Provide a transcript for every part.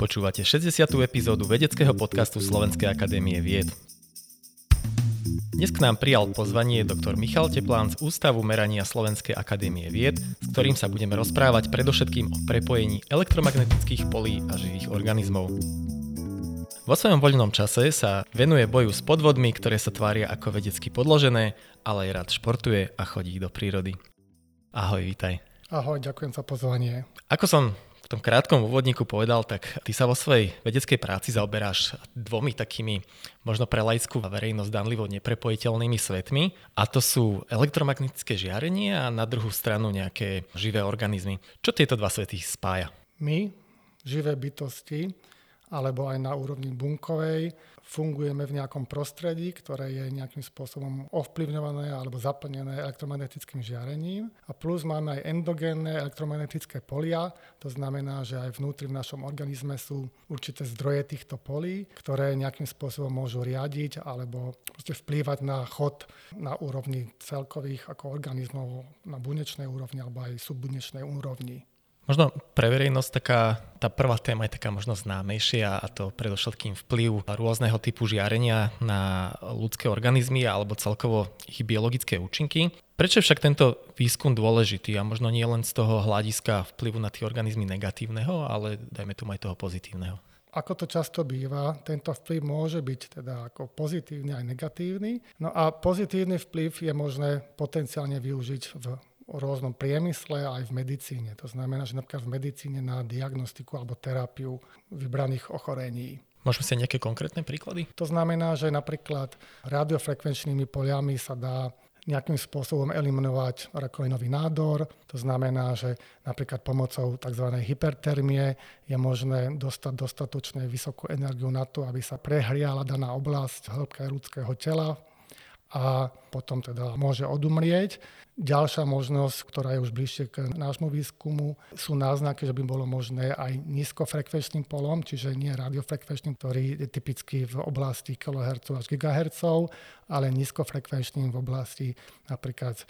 Počúvate 60. epizódu vedeckého podcastu Slovenskej akadémie vied. Dnes k nám prijal pozvanie doktor Michal Teplán z Ústavu merania Slovenskej akadémie vied, s ktorým sa budeme rozprávať predovšetkým o prepojení elektromagnetických polí a živých organizmov. Vo svojom voľnom čase sa venuje boju s podvodmi, ktoré sa tvária ako vedecky podložené, ale aj rád športuje a chodí do prírody. Ahoj, vítaj. Ahoj, ďakujem za pozvanie. Ako som v tom krátkom úvodníku povedal, tak ty sa vo svojej vedeckej práci zaoberáš dvomi takými možno pre laickú verejnosť danlivo neprepojiteľnými svetmi a to sú elektromagnetické žiarenie a na druhú stranu nejaké živé organizmy. Čo tieto dva svety spája? My, živé bytosti, alebo aj na úrovni bunkovej, fungujeme v nejakom prostredí, ktoré je nejakým spôsobom ovplyvňované alebo zaplnené elektromagnetickým žiarením. A plus máme aj endogénne elektromagnetické polia, to znamená, že aj vnútri v našom organizme sú určité zdroje týchto polí, ktoré nejakým spôsobom môžu riadiť alebo vplývať na chod na úrovni celkových ako organizmov na bunečnej úrovni alebo aj subbunečnej úrovni. Možno pre verejnosť taká, tá prvá téma je taká možno známejšia a to predovšetkým vplyv rôzneho typu žiarenia na ľudské organizmy alebo celkovo ich biologické účinky. Prečo však tento výskum dôležitý a možno nie len z toho hľadiska vplyvu na tie organizmy negatívneho, ale dajme tu aj toho pozitívneho? Ako to často býva, tento vplyv môže byť teda ako pozitívny aj negatívny. No a pozitívny vplyv je možné potenciálne využiť v rôznom priemysle aj v medicíne. To znamená, že napríklad v medicíne na diagnostiku alebo terapiu vybraných ochorení. Môžeme si nejaké konkrétne príklady? To znamená, že napríklad radiofrekvenčnými poliami sa dá nejakým spôsobom eliminovať rakovinový nádor. To znamená, že napríklad pomocou tzv. hypertermie je možné dostať dostatočne vysokú energiu na to, aby sa prehriala daná oblasť hĺbka ľudského tela a potom teda môže odumrieť. Ďalšia možnosť, ktorá je už bližšie k nášmu výskumu, sú náznaky, že by bolo možné aj nízkofrekvenčným polom, čiže nie radiofrekvenčným, ktorý je typicky v oblasti kHz až GHz, ale nízkofrekvenčným v oblasti napríklad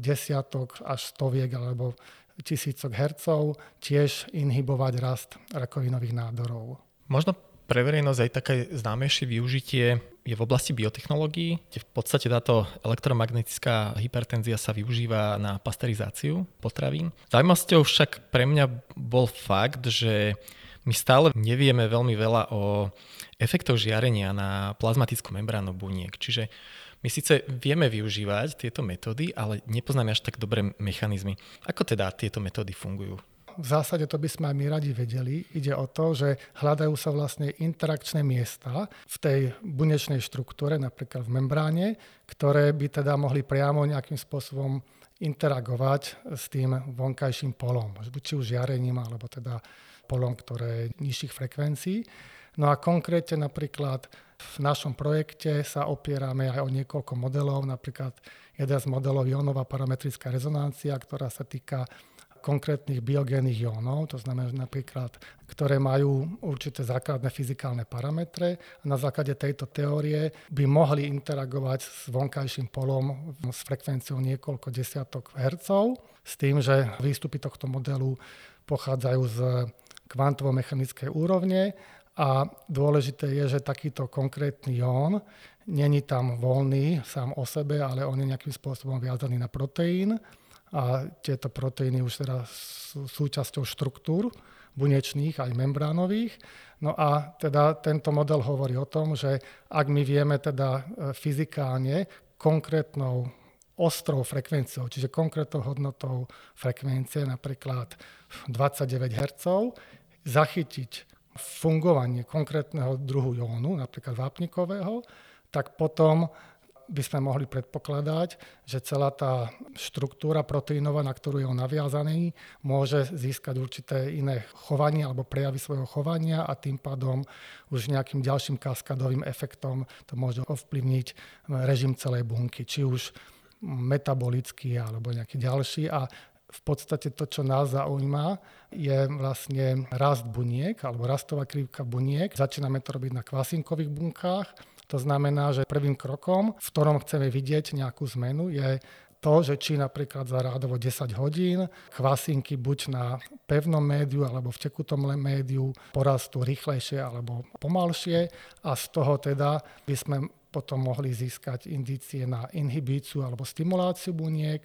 desiatok až stoviek alebo tisícok hercov, tiež inhibovať rast rakovinových nádorov. Možno pre verejnosť aj také známejšie využitie je v oblasti biotechnológií, kde v podstate táto elektromagnetická hypertenzia sa využíva na pasterizáciu potravín. Zaujímavosťou však pre mňa bol fakt, že my stále nevieme veľmi veľa o efektoch žiarenia na plazmatickú membránu buniek. Čiže my síce vieme využívať tieto metódy, ale nepoznáme až tak dobré mechanizmy. Ako teda tieto metódy fungujú? V zásade to by sme aj my radi vedeli. Ide o to, že hľadajú sa vlastne interakčné miesta v tej bunečnej štruktúre, napríklad v membráne, ktoré by teda mohli priamo nejakým spôsobom interagovať s tým vonkajším polom, či už žiarením, alebo teda polom, ktoré je nižších frekvencií. No a konkrétne napríklad v našom projekte sa opierame aj o niekoľko modelov, napríklad jeden z modelov ionová parametrická rezonancia, ktorá sa týka konkrétnych biogénnych jónov, to znamená napríklad, ktoré majú určité základné fyzikálne parametre a na základe tejto teórie by mohli interagovať s vonkajším polom s frekvenciou niekoľko desiatok hercov, s tým, že výstupy tohto modelu pochádzajú z kvantovo-mechanickej úrovne a dôležité je, že takýto konkrétny jón není tam voľný sám o sebe, ale on je nejakým spôsobom viazaný na proteín a tieto proteíny už teda sú súčasťou štruktúr bunečných aj membránových. No a teda tento model hovorí o tom, že ak my vieme teda e, fyzikálne konkrétnou ostrou frekvenciou, čiže konkrétnou hodnotou frekvencie, napríklad 29 Hz, zachytiť fungovanie konkrétneho druhu jónu, napríklad vápnikového, tak potom by sme mohli predpokladať, že celá tá štruktúra proteínová, na ktorú je on naviazaný, môže získať určité iné chovanie alebo prejavy svojho chovania a tým pádom už nejakým ďalším kaskadovým efektom to môže ovplyvniť režim celej bunky, či už metabolický alebo nejaký ďalší a v podstate to, čo nás zaujíma, je vlastne rast buniek alebo rastová krivka buniek. Začíname to robiť na kvasinkových bunkách to znamená, že prvým krokom, v ktorom chceme vidieť nejakú zmenu, je to, že či napríklad za rádovo 10 hodín kvasinky buď na pevnom médiu alebo v tekutom médiu porastú rýchlejšie alebo pomalšie a z toho teda by sme potom mohli získať indície na inhibíciu alebo stimuláciu buniek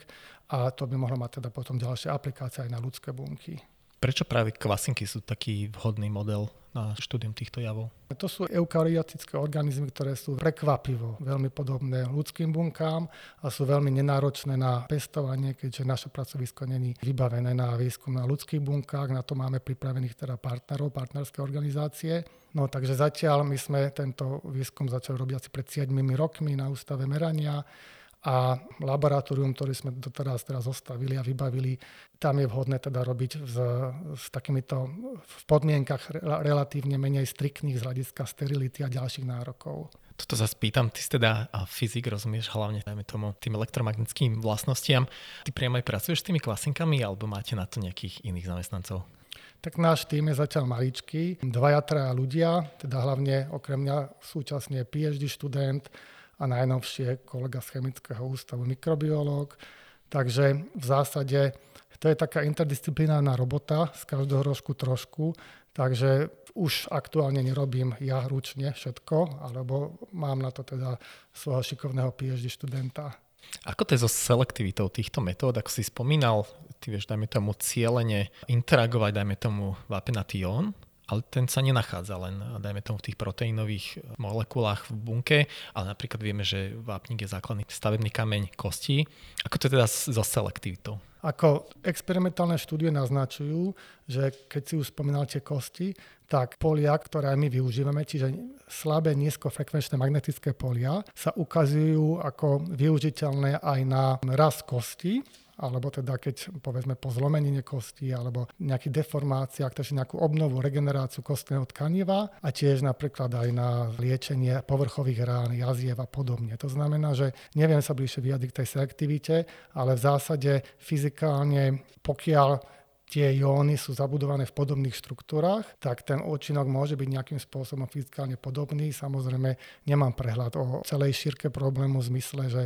a to by mohlo mať teda potom ďalšie aplikácie aj na ľudské bunky. Prečo práve kvasinky sú taký vhodný model na štúdium týchto javov? To sú eukaryotické organizmy, ktoré sú prekvapivo veľmi podobné ľudským bunkám a sú veľmi nenáročné na pestovanie, keďže naše pracovisko není vybavené na výskum na ľudských bunkách. Na to máme pripravených teda partnerov, partnerské organizácie. No takže zatiaľ my sme tento výskum začali robiť asi pred 7 rokmi na ústave merania a laboratórium, ktoré sme doteraz teraz zostavili a vybavili, tam je vhodné teda robiť s, s takýmito v podmienkach relatívne menej striktných z hľadiska sterility a ďalších nárokov. Toto sa spýtam, ty si teda fyzik, rozumieš hlavne dajme tomu tým elektromagnetickým vlastnostiam. Ty priamo aj pracuješ s tými klasinkami alebo máte na to nejakých iných zamestnancov? Tak náš tým je zatiaľ maličký, dvaja, traja ľudia, teda hlavne okrem mňa súčasne PhD študent, a najnovšie kolega z Chemického ústavu mikrobiológ. Takže v zásade to je taká interdisciplinárna robota z každého rožku trošku, takže už aktuálne nerobím ja ručne všetko, alebo mám na to teda svojho šikovného PhD študenta. Ako to je so selektivitou týchto metód? Ako si spomínal, ty vieš, dajme tomu cieľene interagovať, dajme tomu vápenatý ión, ale ten sa nenachádza len, dajme tomu, v tých proteínových molekulách v bunke, ale napríklad vieme, že vápnik je základný stavebný kameň kostí. Ako to teda so selektivitou? Ako experimentálne štúdie naznačujú, že keď si už spomínal tie kosti, tak polia, ktoré my využívame, čiže slabé nízkofrekvenčné magnetické polia, sa ukazujú ako využiteľné aj na rast kosti alebo teda keď povedzme po zlomenine kosti alebo nejakých deformáciách, takže nejakú obnovu, regeneráciu kostného tkaniva a tiež napríklad aj na liečenie povrchových rán, jaziev a podobne. To znamená, že neviem sa bližšie vyjadriť k tej selektivite, ale v zásade fyzikálne, pokiaľ tie jóny sú zabudované v podobných štruktúrach, tak ten účinok môže byť nejakým spôsobom fyzikálne podobný. Samozrejme, nemám prehľad o celej šírke problému v zmysle, že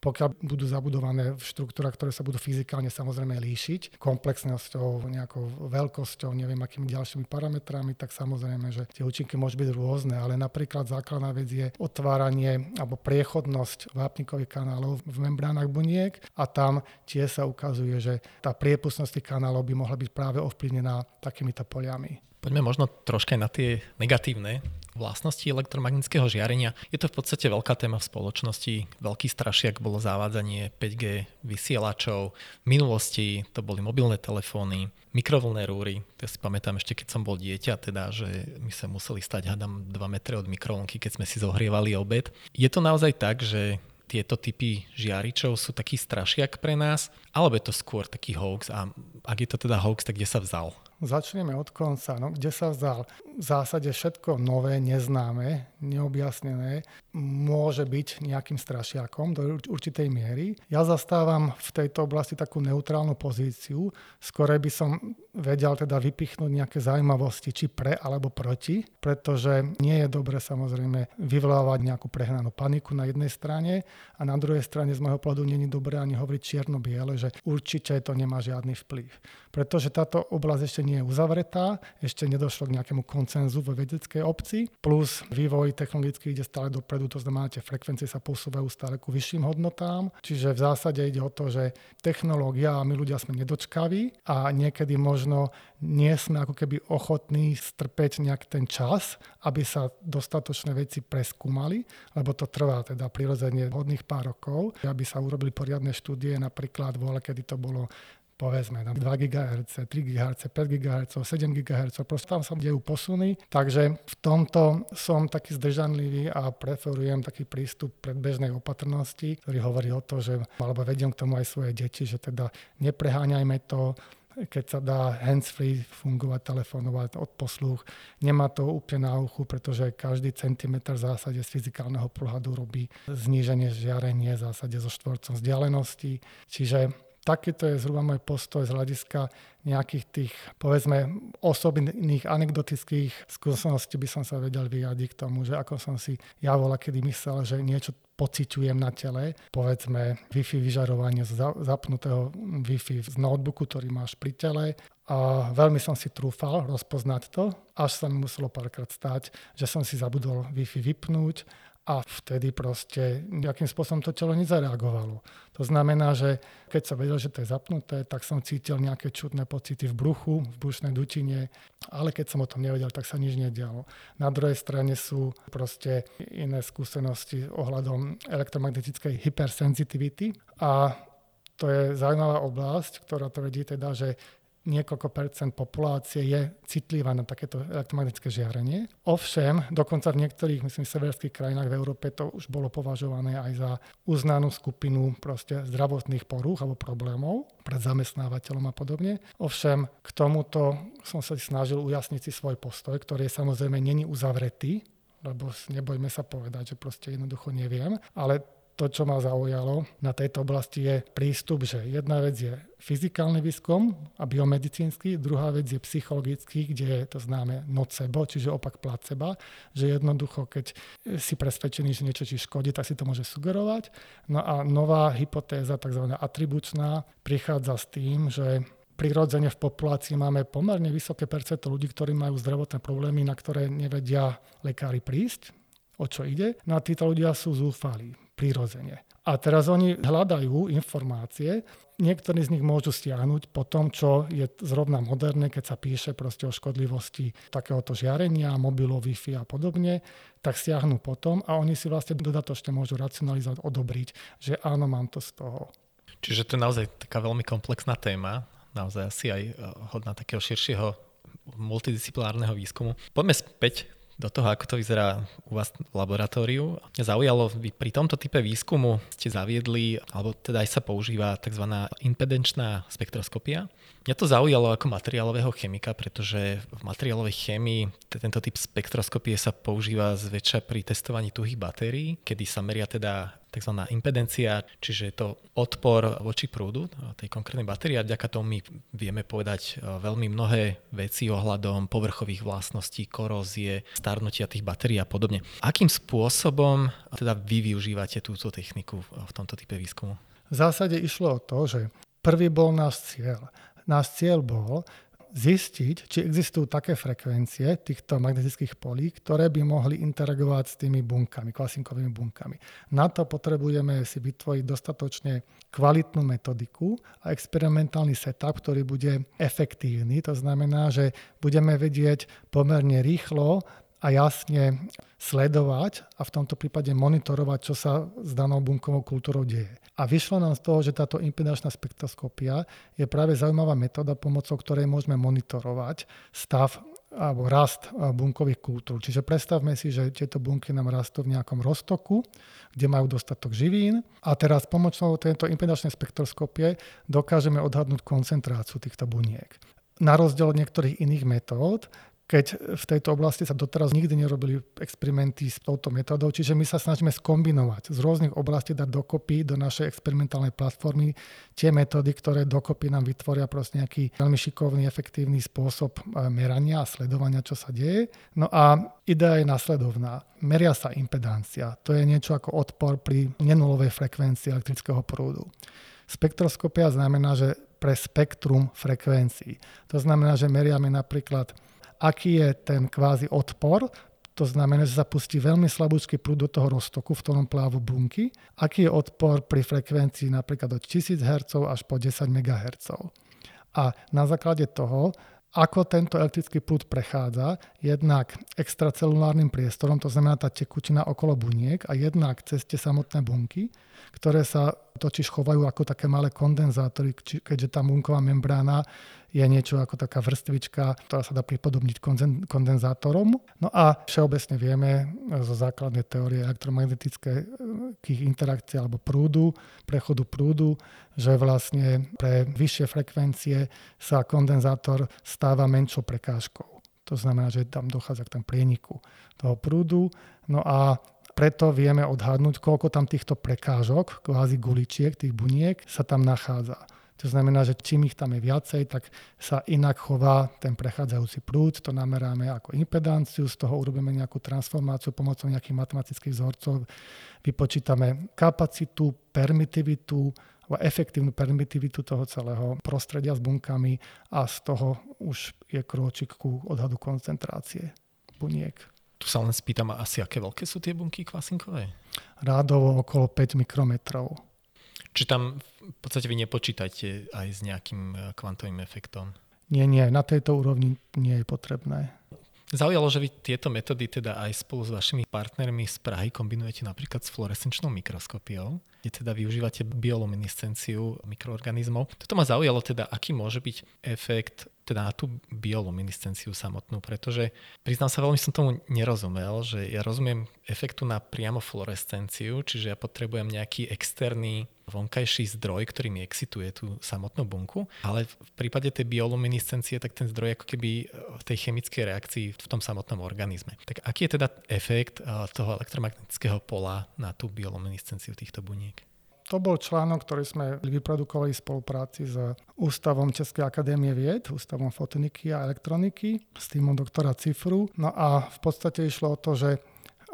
pokiaľ budú zabudované v štruktúrach, ktoré sa budú fyzikálne samozrejme líšiť, komplexnosťou, nejakou veľkosťou, neviem akými ďalšími parametrami, tak samozrejme, že tie účinky môžu byť rôzne, ale napríklad základná vec je otváranie alebo priechodnosť vápnikových kanálov v membránach buniek a tam tie sa ukazuje, že tá priepustnosť tých kanálov by mohla byť práve ovplyvnená takýmito poliami. Poďme možno troška aj na tie negatívne vlastnosti elektromagnetického žiarenia. Je to v podstate veľká téma v spoločnosti. Veľký strašiak bolo zavádzanie 5G vysielačov. V minulosti to boli mobilné telefóny, mikrovlné rúry. Ja si pamätám ešte, keď som bol dieťa, teda, že my sa museli stať, hádam, 2 metre od mikrovlnky, keď sme si zohrievali obed. Je to naozaj tak, že tieto typy žiaričov sú taký strašiak pre nás, alebo je to skôr taký hoax a ak je to teda hoax, tak kde sa vzal? Začneme od konca. No, kde sa vzal? V zásade všetko nové, neznáme, neobjasnené môže byť nejakým strašiakom do určitej miery. Ja zastávam v tejto oblasti takú neutrálnu pozíciu. Skore by som vedel teda vypichnúť nejaké zaujímavosti, či pre alebo proti, pretože nie je dobre samozrejme vyvolávať nejakú prehnanú paniku na jednej strane a na druhej strane z môjho pohľadu je dobré ani hovoriť čierno-biele, že určite to nemá žiadny vplyv. Pretože táto oblasť ešte nie je uzavretá, ešte nedošlo k nejakému koncenzu vo vedeckej obci, plus vývoj technologický ide stále dopredu, to znamená, tie frekvencie sa posúvajú stále ku vyšším hodnotám, čiže v zásade ide o to, že technológia a my ľudia sme nedočkaví a niekedy možno nie sme ako keby ochotní strpeť nejak ten čas, aby sa dostatočné veci preskúmali, lebo to trvá teda prirodzene hodných pár rokov, aby sa urobili poriadne štúdie, napríklad voľa, kedy to bolo povedzme na 2 GHz, 3 GHz, 5 GHz, 7 GHz, proste tam sa dejú posuny, takže v tomto som taký zdržanlivý a preferujem taký prístup predbežnej opatrnosti, ktorý hovorí o to, že, alebo vediem k tomu aj svoje deti, že teda nepreháňajme to, keď sa dá hands-free fungovať, telefonovať od posluch. Nemá to úplne na uchu, pretože každý centimetr v zásade z fyzikálneho pohľadu robí zníženie žiarenie v zásade zo štvorcom vzdialenosti. Čiže takýto je zhruba môj postoj z hľadiska nejakých tých, povedzme, osobných anekdotických skúseností by som sa vedel vyjadiť k tomu, že ako som si ja vola kedy myslel, že niečo pociťujem na tele, povedzme Wi-Fi vyžarovanie z zapnutého Wi-Fi z notebooku, ktorý máš pri tele. A veľmi som si trúfal rozpoznať to, až sa mi muselo párkrát stať, že som si zabudol Wi-Fi vypnúť a vtedy proste nejakým spôsobom to telo nezareagovalo. To znamená, že keď sa vedel, že to je zapnuté, tak som cítil nejaké čudné pocity v bruchu, v brušnej dutine, ale keď som o tom nevedel, tak sa nič nedialo. Na druhej strane sú proste iné skúsenosti ohľadom elektromagnetickej hypersensitivity a to je zaujímavá oblasť, ktorá tvrdí teda, že niekoľko percent populácie je citlivá na takéto elektromagnetické žiarenie. Ovšem, dokonca v niektorých, myslím, severských krajinách v Európe to už bolo považované aj za uznanú skupinu proste zdravotných porúch alebo problémov pred zamestnávateľom a podobne. Ovšem, k tomuto som sa snažil ujasniť si svoj postoj, ktorý je samozrejme není uzavretý, lebo nebojme sa povedať, že proste jednoducho neviem, ale to, čo ma zaujalo na tejto oblasti je prístup, že jedna vec je fyzikálny výskum a biomedicínsky, druhá vec je psychologický, kde je to známe nocebo, čiže opak placeba, že jednoducho, keď si presvedčený, že niečo ti škodí, tak si to môže sugerovať. No a nová hypotéza, tzv. atribučná, prichádza s tým, že prirodzene v populácii máme pomerne vysoké percento ľudí, ktorí majú zdravotné problémy, na ktoré nevedia lekári prísť, o čo ide. No a títo ľudia sú zúfalí prirodzene. A teraz oni hľadajú informácie, niektorí z nich môžu stiahnuť po tom, čo je zrovna moderné, keď sa píše proste o škodlivosti takéhoto žiarenia, mobilov, Wi-Fi a podobne, tak stiahnu potom a oni si vlastne dodatočne môžu racionalizovať, odobriť, že áno, mám to z toho. Čiže to je naozaj taká veľmi komplexná téma, naozaj asi aj eh, hodná takého širšieho multidisciplinárneho výskumu. Poďme späť do toho, ako to vyzerá u vás v laboratóriu. Mňa zaujalo, vy pri tomto type výskumu ste zaviedli, alebo teda aj sa používa tzv. impedenčná spektroskopia. Mňa to zaujalo ako materiálového chemika, pretože v materiálovej chémii tento typ spektroskopie sa používa zväčša pri testovaní tuhých batérií, kedy sa meria teda tzv. impedencia, čiže je to odpor voči prúdu tej konkrétnej batérie a vďaka tomu my vieme povedať e, veľmi mnohé veci ohľadom povrchových vlastností, korózie, starnutia tých batérií a podobne. Akým spôsobom teda vy využívate túto techniku v tomto type výskumu? V zásade išlo o to, že prvý bol náš cieľ náš cieľ bol zistiť, či existujú také frekvencie týchto magnetických polí, ktoré by mohli interagovať s tými bunkami, klasinkovými bunkami. Na to potrebujeme si vytvoriť dostatočne kvalitnú metodiku a experimentálny setup, ktorý bude efektívny. To znamená, že budeme vedieť pomerne rýchlo a jasne sledovať a v tomto prípade monitorovať, čo sa s danou bunkovou kultúrou deje. A vyšlo nám z toho, že táto impedančná spektroskopia je práve zaujímavá metóda, pomocou ktorej môžeme monitorovať stav alebo rast bunkových kultúr. Čiže predstavme si, že tieto bunky nám rastú v nejakom roztoku, kde majú dostatok živín a teraz pomocou tejto impedančnej spektroskopie dokážeme odhadnúť koncentráciu týchto buniek. Na rozdiel od niektorých iných metód, keď v tejto oblasti sa doteraz nikdy nerobili experimenty s touto metodou, čiže my sa snažíme skombinovať z rôznych oblastí, dať dokopy do našej experimentálnej platformy tie metódy, ktoré dokopy nám vytvoria proste nejaký veľmi šikovný, efektívny spôsob e, merania a sledovania, čo sa deje. No a idea je nasledovná. Meria sa impedancia. To je niečo ako odpor pri nenulovej frekvencii elektrického prúdu. Spektroskopia znamená, že pre spektrum frekvencií. To znamená, že meriame napríklad aký je ten kvázi odpor, to znamená, že sa pustí veľmi slabúčky prúd do toho roztoku, v ktorom plávu bunky. Aký je odpor pri frekvencii napríklad od 1000 Hz až po 10 MHz. A na základe toho, ako tento elektrický prúd prechádza, jednak extracelulárnym priestorom, to znamená tá tekutina okolo buniek a jednak cez tie samotné bunky, ktoré sa totiž chovajú ako také malé kondenzátory, keďže tá bunková membrána je niečo ako taká vrstvička, ktorá sa dá pripodobniť kondenzátorom. No a všeobecne vieme zo základnej teórie elektromagnetických interakcií alebo prúdu, prechodu prúdu, že vlastne pre vyššie frekvencie sa kondenzátor stáva menšou prekážkou. To znamená, že tam dochádza k tam prieniku toho prúdu. No a preto vieme odhadnúť, koľko tam týchto prekážok, kvázi guličiek, tých buniek, sa tam nachádza. To znamená, že čím ich tam je viacej, tak sa inak chová ten prechádzajúci prúd, to nameráme ako impedanciu, z toho urobíme nejakú transformáciu pomocou nejakých matematických vzorcov, vypočítame kapacitu, permitivitu, alebo efektívnu permitivitu toho celého prostredia s bunkami a z toho už je krôčik ku odhadu koncentrácie buniek. Tu sa len spýtam, asi aké veľké sú tie bunky kvasinkové? Rádovo okolo 5 mikrometrov. Čiže tam v podstate vy nepočítate aj s nejakým e, kvantovým efektom? Nie, nie, na tejto úrovni nie je potrebné. Zaujalo, že vy tieto metódy teda aj spolu s vašimi partnermi z Prahy kombinujete napríklad s fluorescenčnou mikroskopiou, kde teda využívate bioluminescenciu mikroorganizmov. Toto ma zaujalo teda, aký môže byť efekt teda na tú bioluminescenciu samotnú, pretože priznám sa, veľmi som tomu nerozumel, že ja rozumiem efektu na priamo fluorescenciu, čiže ja potrebujem nejaký externý vonkajší zdroj, ktorý mi excituje tú samotnú bunku, ale v prípade tej bioluminescencie, tak ten zdroj ako keby v tej chemickej reakcii v tom samotnom organizme. Tak aký je teda efekt eh, toho elektromagnetického pola na tú bioluminescenciu týchto buniek? To bol článok, ktorý sme vyprodukovali v spolupráci s Ústavom Českej akadémie vied, Ústavom fotoniky a elektroniky, s týmom doktora Cifru. No a v podstate išlo o to, že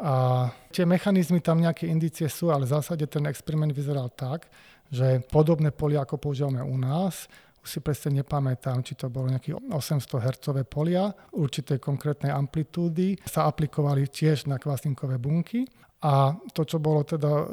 a tie mechanizmy tam nejaké indície sú, ale v zásade ten experiment vyzeral tak, že podobné polia, ako používame u nás, už si presne nepamätám, či to bolo nejaké 800 Hz polia určitej konkrétnej amplitúdy, sa aplikovali tiež na kvasinkové bunky a to, čo bolo teda e,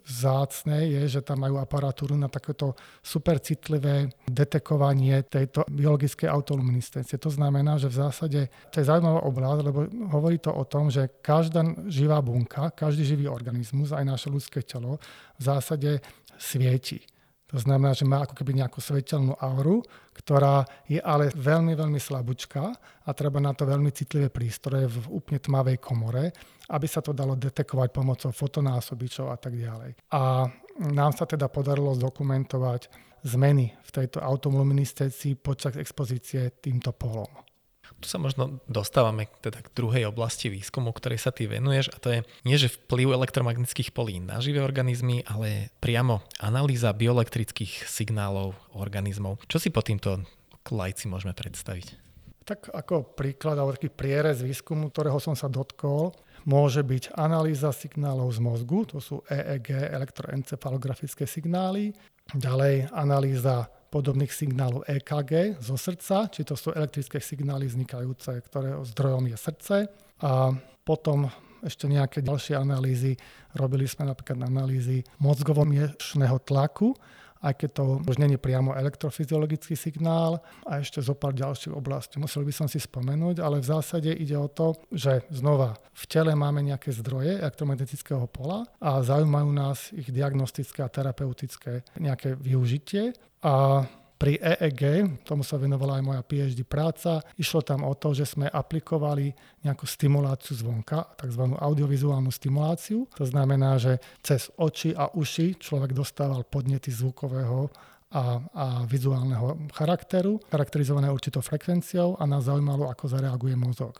zácne, je, že tam majú aparatúru na takéto super citlivé detekovanie tejto biologickej autoluminiscencie. To znamená, že v zásade to je zaujímavá oblasť, lebo hovorí to o tom, že každá živá bunka, každý živý organizmus, aj naše ľudské telo, v zásade svieti. To znamená, že má ako keby nejakú svetelnú auru, ktorá je ale veľmi, veľmi slabúčka a treba na to veľmi citlivé prístroje v úplne tmavej komore, aby sa to dalo detekovať pomocou fotonásobičov a tak ďalej. A nám sa teda podarilo zdokumentovať zmeny v tejto autoluminiscencii počas expozície týmto polom. Tu sa možno dostávame teda k druhej oblasti výskumu, ktorej sa ty venuješ a to je nie, že vplyv elektromagnetických polí na živé organizmy, ale priamo analýza bioelektrických signálov organizmov. Čo si po týmto lajci môžeme predstaviť? Tak ako príklad alebo taký prierez výskumu, ktorého som sa dotkol, môže byť analýza signálov z mozgu, to sú EEG, elektroencefalografické signály, ďalej analýza podobných signálov EKG zo srdca, či to sú elektrické signály vznikajúce, ktoré zdrojom je srdce. A potom ešte nejaké ďalšie analýzy. Robili sme napríklad analýzy mozgovo-miešného tlaku, aj keď to už není priamo elektrofyziologický signál a ešte zo pár ďalších oblastí. Musel by som si spomenúť, ale v zásade ide o to, že znova v tele máme nejaké zdroje elektromagnetického pola a zaujímajú nás ich diagnostické a terapeutické nejaké využitie a pri EEG, tomu sa venovala aj moja PhD práca, išlo tam o to, že sme aplikovali nejakú stimuláciu zvonka, tzv. audiovizuálnu stimuláciu. To znamená, že cez oči a uši človek dostával podnety zvukového a, a vizuálneho charakteru, charakterizované určitou frekvenciou a nás zaujímalo, ako zareaguje mozog.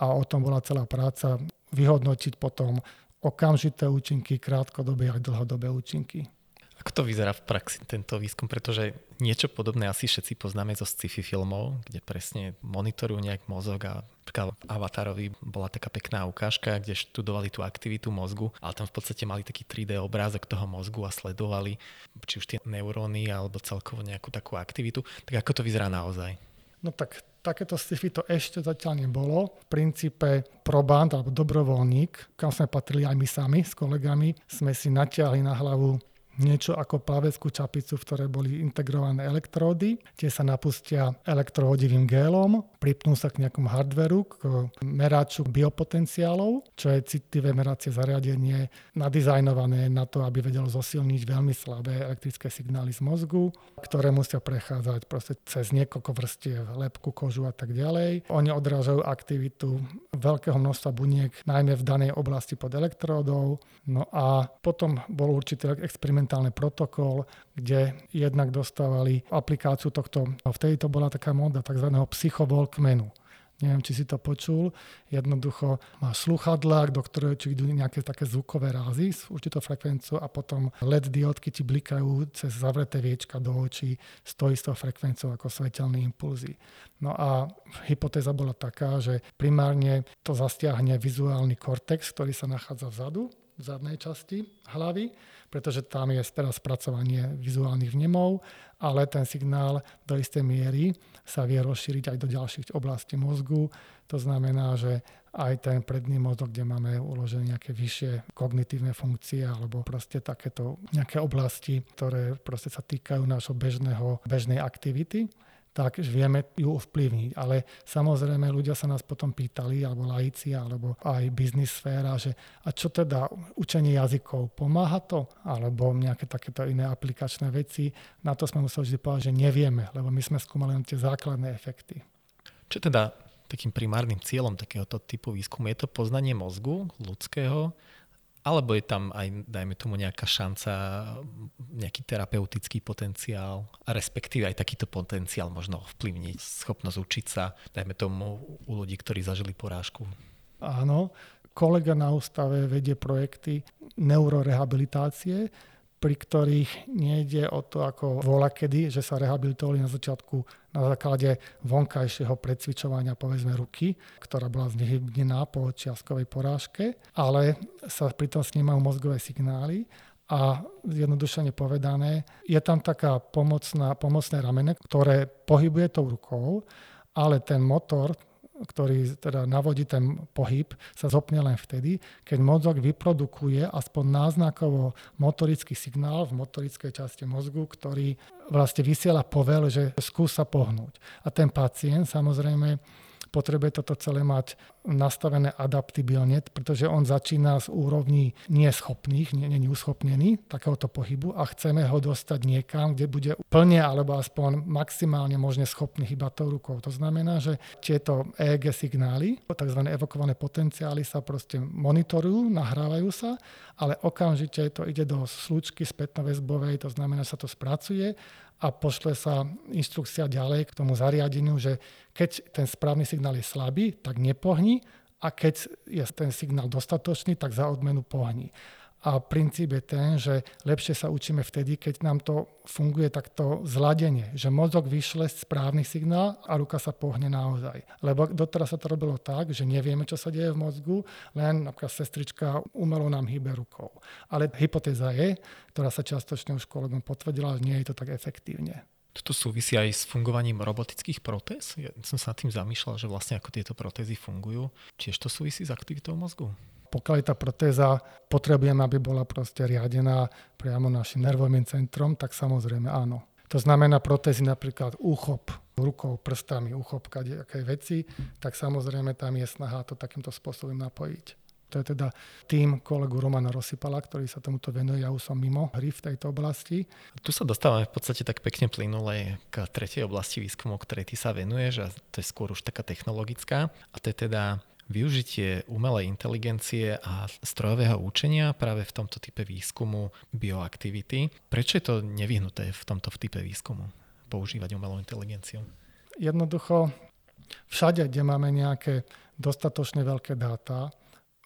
A o tom bola celá práca vyhodnotiť potom okamžité účinky, krátkodobé a dlhodobé účinky. Ako to vyzerá v praxi tento výskum? Pretože niečo podobné asi všetci poznáme zo sci-fi filmov, kde presne monitorujú nejak mozog a v Avatarovi bola taká pekná ukážka, kde študovali tú aktivitu mozgu, ale tam v podstate mali taký 3D obrázok toho mozgu a sledovali či už tie neuróny alebo celkovo nejakú takú aktivitu. Tak ako to vyzerá naozaj? No tak takéto sci-fi to ešte zatiaľ nebolo. V princípe proband alebo dobrovoľník, kam sme patrili aj my sami s kolegami, sme si natiahli na hlavu niečo ako plaveckú čapicu, v ktorej boli integrované elektródy. Tie sa napustia elektrohodivým gélom, pripnú sa k nejakom hardveru, k meráču biopotenciálov, čo je citlivé meracie zariadenie nadizajnované na to, aby vedelo zosilniť veľmi slabé elektrické signály z mozgu, ktoré musia prechádzať proste cez niekoľko vrstiev, lepku, kožu a tak ďalej. Oni odrážajú aktivitu veľkého množstva buniek, najmä v danej oblasti pod elektródou. No a potom bol určitý experiment experimentálny protokol, kde jednak dostávali aplikáciu tohto, vtedy to bola taká moda tzv. psychovolkmenu. neviem, či si to počul, jednoducho má sluchadlák, do ktorého či idú nejaké také zvukové rázy s určitou frekvenciou a potom LED diodky ti blikajú cez zavreté viečka do očí s tou istou frekvenciou ako svetelné impulzy. No a hypotéza bola taká, že primárne to zastiahne vizuálny kortex, ktorý sa nachádza vzadu, v zadnej časti hlavy, pretože tam je teraz spracovanie vizuálnych vnemov, ale ten signál do istej miery sa vie rozšíriť aj do ďalších oblastí mozgu. To znamená, že aj ten predný mozog, kde máme uložené nejaké vyššie kognitívne funkcie alebo proste takéto nejaké oblasti, ktoré proste sa týkajú nášho bežného, bežnej aktivity, tak vieme ju ovplyvniť. Ale samozrejme ľudia sa nás potom pýtali, alebo laici, alebo aj biznis sféra, že a čo teda učenie jazykov, pomáha to? Alebo nejaké takéto iné aplikačné veci. Na to sme museli vždy povedať, že nevieme, lebo my sme skúmali len tie základné efekty. Čo teda takým primárnym cieľom takéhoto typu výskumu? Je to poznanie mozgu ľudského, alebo je tam aj, dajme tomu, nejaká šanca, nejaký terapeutický potenciál a respektíve aj takýto potenciál možno ovplyvniť, schopnosť učiť sa, dajme tomu, u ľudí, ktorí zažili porážku? Áno, kolega na ústave vedie projekty neurorehabilitácie, pri ktorých nejde o to, ako vola kedy, že sa rehabilitovali na začiatku na základe vonkajšieho predcvičovania, povedzme ruky, ktorá bola znehybnená po čiastkovej porážke, ale sa pritom snímajú mozgové signály a zjednodušene povedané, je tam taká pomocná, pomocné ramene, ktoré pohybuje tou rukou, ale ten motor, ktorý teda navodí ten pohyb, sa zopne len vtedy, keď mozog vyprodukuje aspoň náznakovo motorický signál v motorickej časti mozgu, ktorý vlastne vysiela povel, že skúsa pohnúť. A ten pacient samozrejme potrebuje toto celé mať nastavené adaptibilne, pretože on začína z úrovní neschopných, nie, nie uschopnený takéhoto pohybu a chceme ho dostať niekam, kde bude plne alebo aspoň maximálne možne schopný hýbať tou rukou. To znamená, že tieto EEG signály, tzv. evokované potenciály sa proste monitorujú, nahrávajú sa, ale okamžite to ide do slučky spätnoväzbovej, to znamená, že sa to spracuje a pošle sa inštrukcia ďalej k tomu zariadeniu, že keď ten správny signál je slabý, tak nepohni a keď je ten signál dostatočný, tak za odmenu pohni. A princíp je ten, že lepšie sa učíme vtedy, keď nám to funguje takto zladenie, že mozog vyšle správny signál a ruka sa pohne naozaj. Lebo doteraz sa to robilo tak, že nevieme, čo sa deje v mozgu, len napríklad sestrička umelo nám hýbe rukou. Ale hypotéza je, ktorá sa častočne už kolegom potvrdila, že nie je to tak efektívne. Toto súvisí aj s fungovaním robotických protéz? Ja som sa nad tým zamýšľal, že vlastne ako tieto protézy fungujú. Tiež to súvisí s aktivitou mozgu? Pokiaľ je tá protéza, potrebujeme, aby bola proste riadená priamo našim nervovým centrom, tak samozrejme áno. To znamená protézy napríklad úchop rukou, prstami, úchop kadejakej veci, tak samozrejme tam je snaha to takýmto spôsobom napojiť. To je teda tým kolegu Romana Rosypala, ktorý sa tomuto venuje. Ja už som mimo hry v tejto oblasti. Tu sa dostávame v podstate tak pekne plynule k tretej oblasti výskumu, ktorej ty sa venuješ a to je skôr už taká technologická. A to je teda využitie umelej inteligencie a strojového učenia práve v tomto type výskumu bioaktivity. Prečo je to nevyhnuté v tomto type výskumu používať umelú inteligenciu? Jednoducho, všade, kde máme nejaké dostatočne veľké dáta,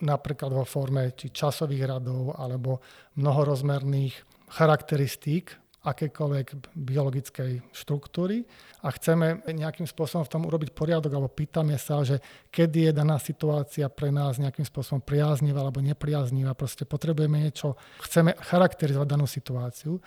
napríklad vo forme či časových radov alebo mnohorozmerných charakteristík akékoľvek biologickej štruktúry a chceme nejakým spôsobom v tom urobiť poriadok alebo pýtame sa, že kedy je daná situácia pre nás nejakým spôsobom priaznivá alebo nepriaznivá, proste potrebujeme niečo, chceme charakterizovať danú situáciu,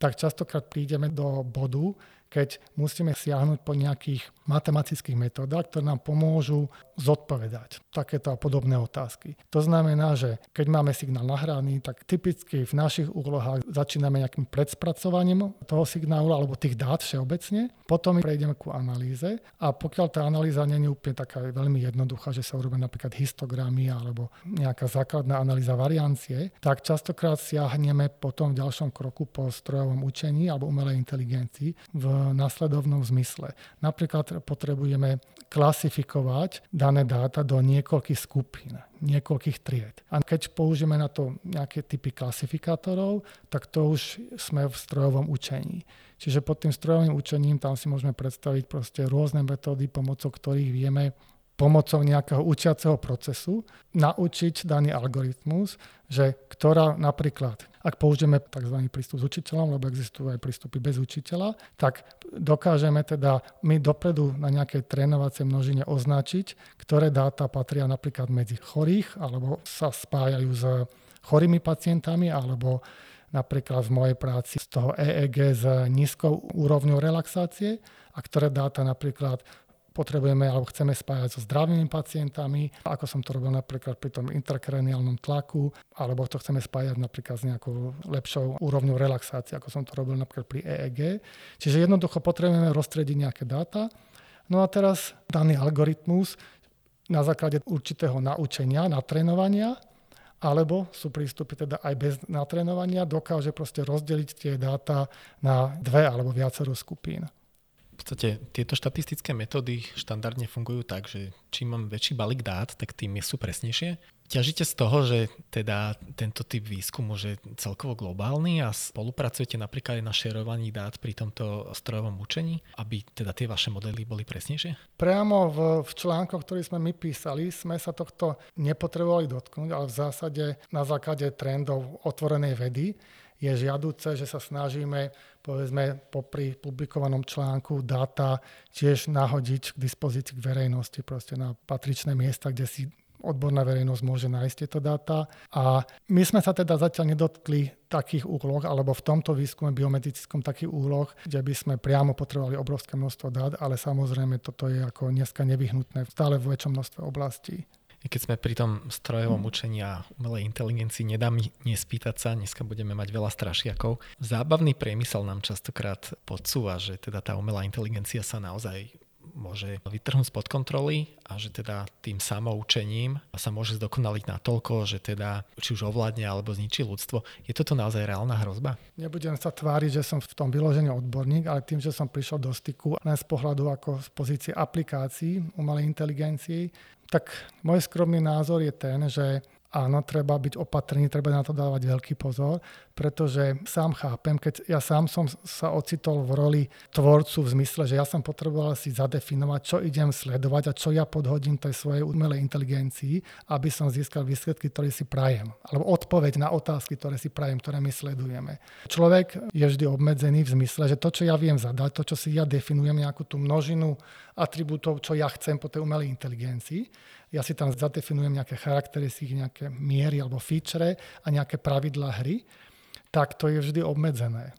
tak častokrát prídeme do bodu, keď musíme siahnuť po nejakých matematických metódach, ktoré nám pomôžu zodpovedať takéto a podobné otázky. To znamená, že keď máme signál nahraný, tak typicky v našich úlohách začíname nejakým predspracovaním toho signálu alebo tých dát všeobecne, potom prejdeme ku analýze a pokiaľ tá analýza nie je úplne taká veľmi jednoduchá, že sa urobia napríklad histogramy alebo nejaká základná analýza variancie, tak častokrát siahneme potom v ďalšom kroku po strojovom učení alebo umelej inteligencii v následovnom zmysle. Napríklad potrebujeme klasifikovať dané dáta do niekoľkých skupín, niekoľkých tried. A keď použijeme na to nejaké typy klasifikátorov, tak to už sme v strojovom učení. Čiže pod tým strojovým učením tam si môžeme predstaviť proste rôzne metódy, pomocou ktorých vieme pomocou nejakého učiaceho procesu naučiť daný algoritmus, že ktorá napríklad, ak použijeme tzv. prístup s učiteľom, lebo existujú aj prístupy bez učiteľa, tak dokážeme teda my dopredu na nejakej trénovacej množine označiť, ktoré dáta patria napríklad medzi chorých alebo sa spájajú s chorými pacientami alebo napríklad v mojej práci z toho EEG s nízkou úrovňou relaxácie a ktoré dáta napríklad potrebujeme alebo chceme spájať so zdravými pacientami, ako som to robil napríklad pri tom intrakraniálnom tlaku, alebo to chceme spájať napríklad s nejakou lepšou úrovňou relaxácie, ako som to robil napríklad pri EEG. Čiže jednoducho potrebujeme rozstrediť nejaké dáta. No a teraz daný algoritmus na základe určitého naučenia, natrénovania, alebo sú prístupy teda aj bez natrénovania, dokáže proste rozdeliť tie dáta na dve alebo viacero skupín. V podstate tieto štatistické metódy štandardne fungujú tak, že čím mám väčší balík dát, tak tým sú presnejšie. Ťažíte z toho, že teda tento typ výskumu je celkovo globálny a spolupracujete napríklad aj na šerovaní dát pri tomto strojovom učení, aby teda tie vaše modely boli presnejšie? Priamo v, v článkoch, ktorý sme my písali, sme sa tohto nepotrebovali dotknúť, ale v zásade na základe trendov otvorenej vedy je žiaduce, že sa snažíme, povedzme, popri publikovanom článku dáta tiež nahodiť k dispozícii k verejnosti, proste na patričné miesta, kde si odborná verejnosť môže nájsť tieto dáta. A my sme sa teda zatiaľ nedotkli takých úloh, alebo v tomto výskume biomedicickom takých úloh, kde by sme priamo potrebovali obrovské množstvo dát, ale samozrejme toto je ako dneska nevyhnutné stále v väčšom množstve oblastí keď sme pri tom strojovom mm. učení a umelej inteligencii, nedá mi nespýtať sa, dneska budeme mať veľa strašiakov. Zábavný priemysel nám častokrát podsúva, že teda tá umelá inteligencia sa naozaj môže vytrhnúť spod kontroly a že teda tým samoučením sa môže zdokonaliť natoľko, že teda či už ovládne alebo zničí ľudstvo. Je toto naozaj reálna hrozba? Nebudem sa tváriť, že som v tom vyložený odborník, ale tým, že som prišiel do styku len z pohľadu ako z pozície aplikácií umelej inteligencii, tak môj skromný názor je ten, že áno, treba byť opatrný, treba na to dávať veľký pozor, pretože sám chápem, keď ja sám som sa ocitol v roli tvorcu v zmysle, že ja som potreboval si zadefinovať, čo idem sledovať a čo ja podhodím tej svojej umelej inteligencii, aby som získal výsledky, ktoré si prajem. Alebo odpoveď na otázky, ktoré si prajem, ktoré my sledujeme. Človek je vždy obmedzený v zmysle, že to, čo ja viem zadať, to, čo si ja definujem, nejakú tú množinu atribútov, čo ja chcem po tej umelej inteligencii, ja si tam zadefinujem nejaké charakteristiky, nejaké miery alebo feature a nejaké pravidlá hry, tak to je vždy obmedzené.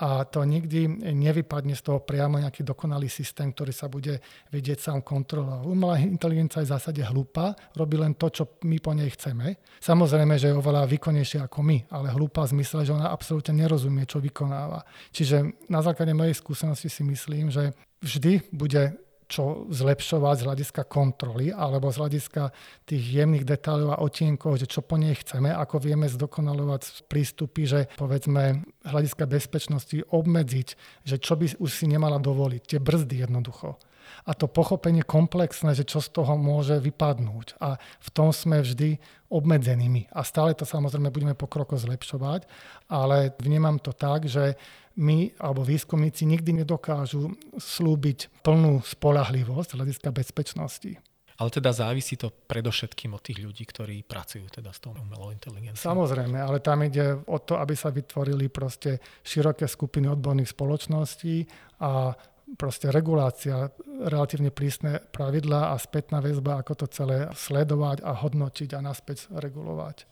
A to nikdy nevypadne z toho priamo nejaký dokonalý systém, ktorý sa bude vedieť sám kontrolovať. Umelá inteligencia je v zásade hlúpa, robí len to, čo my po nej chceme. Samozrejme, že je oveľa výkonnejšia ako my, ale hlúpa v zmysle, že ona absolútne nerozumie, čo vykonáva. Čiže na základe mojej skúsenosti si myslím, že vždy bude čo zlepšovať z hľadiska kontroly alebo z hľadiska tých jemných detailov a otienkov, že čo po nej chceme, ako vieme zdokonalovať prístupy, že povedzme hľadiska bezpečnosti obmedziť, že čo by už si nemala dovoliť, tie brzdy jednoducho a to pochopenie komplexné, že čo z toho môže vypadnúť. A v tom sme vždy obmedzenými. A stále to samozrejme budeme pokroko zlepšovať, ale vnímam to tak, že my alebo výskumníci nikdy nedokážu slúbiť plnú spolahlivosť z hľadiska bezpečnosti. Ale teda závisí to predovšetkým od tých ľudí, ktorí pracujú teda s tou umelou inteligenciou. Samozrejme, ale tam ide o to, aby sa vytvorili proste široké skupiny odborných spoločností a proste regulácia, relatívne prísne pravidlá a spätná väzba, ako to celé sledovať a hodnotiť a naspäť regulovať.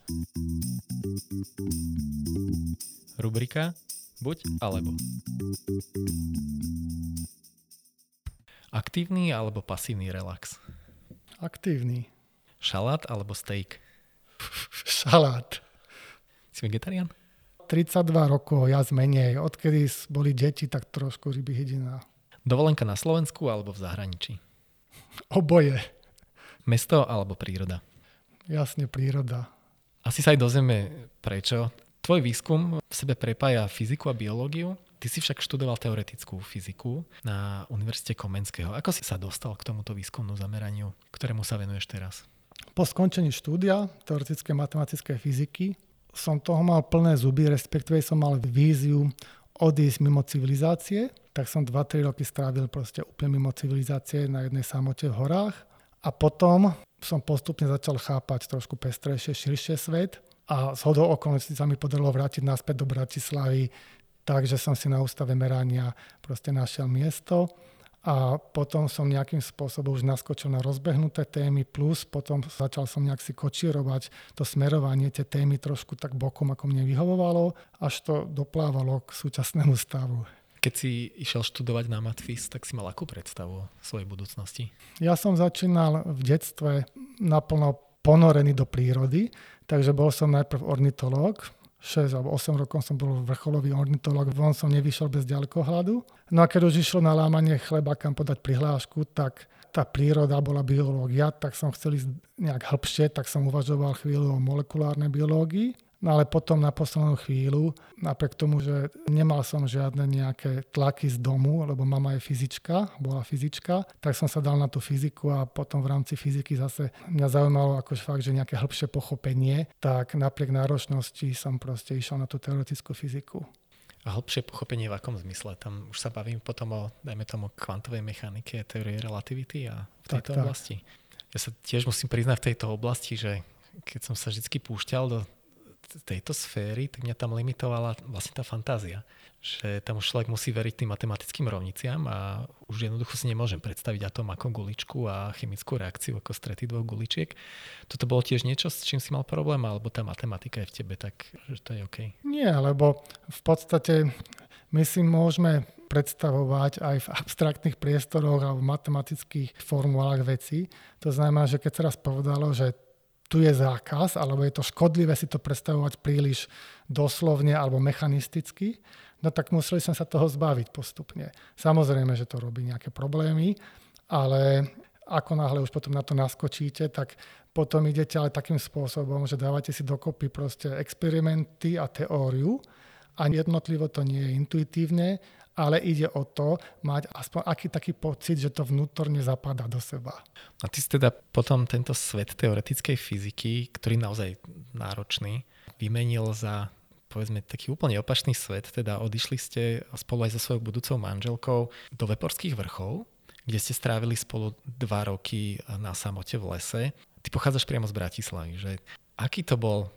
Rubrika Buď alebo. Aktívny alebo pasívny relax? Aktívny. Šalát alebo steak? Šalát. Si vegetarián? 32 rokov, ja zmenej. Odkedy boli deti, tak trošku ryby hydina. Dovolenka na Slovensku alebo v zahraničí? Oboje. Mesto alebo príroda? Jasne, príroda. Asi sa aj dozvieme prečo. Tvoj výskum v sebe prepája fyziku a biológiu. Ty si však študoval teoretickú fyziku na Univerzite Komenského. Ako si sa dostal k tomuto výskumnú zameraniu, ktorému sa venuješ teraz? Po skončení štúdia teoretické matematické fyziky som toho mal plné zuby, respektíve som mal víziu odísť mimo civilizácie, tak som 2-3 roky strávil proste úplne mimo civilizácie na jednej samote v horách A potom som postupne začal chápať trošku pestrejšie, širšie svet a z hodou okolností sa mi podarilo vrátiť naspäť do Bratislavy, takže som si na ústave merania proste našiel miesto a potom som nejakým spôsobom už naskočil na rozbehnuté témy, plus potom začal som nejak si kočírovať to smerovanie, tie témy trošku tak bokom, ako mne vyhovovalo, až to doplávalo k súčasnému stavu. Keď si išiel študovať na Matfis, tak si mal akú predstavu o svojej budúcnosti? Ja som začínal v detstve naplno ponorený do prírody, takže bol som najprv ornitológ, 6 alebo 8 rokov som bol vrcholový ornitolog, von som nevyšiel bez ďalkohľadu. No a keď už išlo na lámanie chleba, kam podať prihlášku, tak tá príroda bola biológia, tak som chcel ísť nejak hĺbšie, tak som uvažoval chvíľu o molekulárnej biológii. No ale potom na poslednú chvíľu, napriek tomu, že nemal som žiadne nejaké tlaky z domu, lebo mama je fyzička, bola fyzička, tak som sa dal na tú fyziku a potom v rámci fyziky zase mňa zaujímalo akož fakt, že nejaké hĺbšie pochopenie, tak napriek náročnosti som proste išiel na tú teoretickú fyziku. A hĺbšie pochopenie v akom zmysle? Tam už sa bavím potom o, dajme tomu, kvantovej mechanike, teórie relativity a v tejto tak, oblasti. Tak. Ja sa tiež musím priznať v tejto oblasti, že keď som sa vždy púšťal do tejto sféry, tak mňa tam limitovala vlastne tá fantázia. Že tam už človek musí veriť tým matematickým rovniciam a už jednoducho si nemôžem predstaviť atom ako guličku a chemickú reakciu ako strety dvoch guličiek. Toto bolo tiež niečo, s čím si mal problém, alebo tá matematika je v tebe tak, že to je OK? Nie, lebo v podstate my si môžeme predstavovať aj v abstraktných priestoroch alebo v matematických formulách veci. To znamená, že keď sa raz povedalo, že tu je zákaz, alebo je to škodlivé si to predstavovať príliš doslovne alebo mechanisticky, no tak museli sme sa toho zbaviť postupne. Samozrejme, že to robí nejaké problémy, ale ako náhle už potom na to naskočíte, tak potom idete ale takým spôsobom, že dávate si dokopy proste experimenty a teóriu a jednotlivo to nie je intuitívne, ale ide o to mať aspoň aký taký pocit, že to vnútorne zapadá do seba. A ty si teda potom tento svet teoretickej fyziky, ktorý je naozaj náročný, vymenil za povedzme taký úplne opačný svet, teda odišli ste spolu aj so svojou budúcou manželkou do Veporských vrchov, kde ste strávili spolu dva roky na samote v lese. Ty pochádzaš priamo z Bratislavy, že aký to bol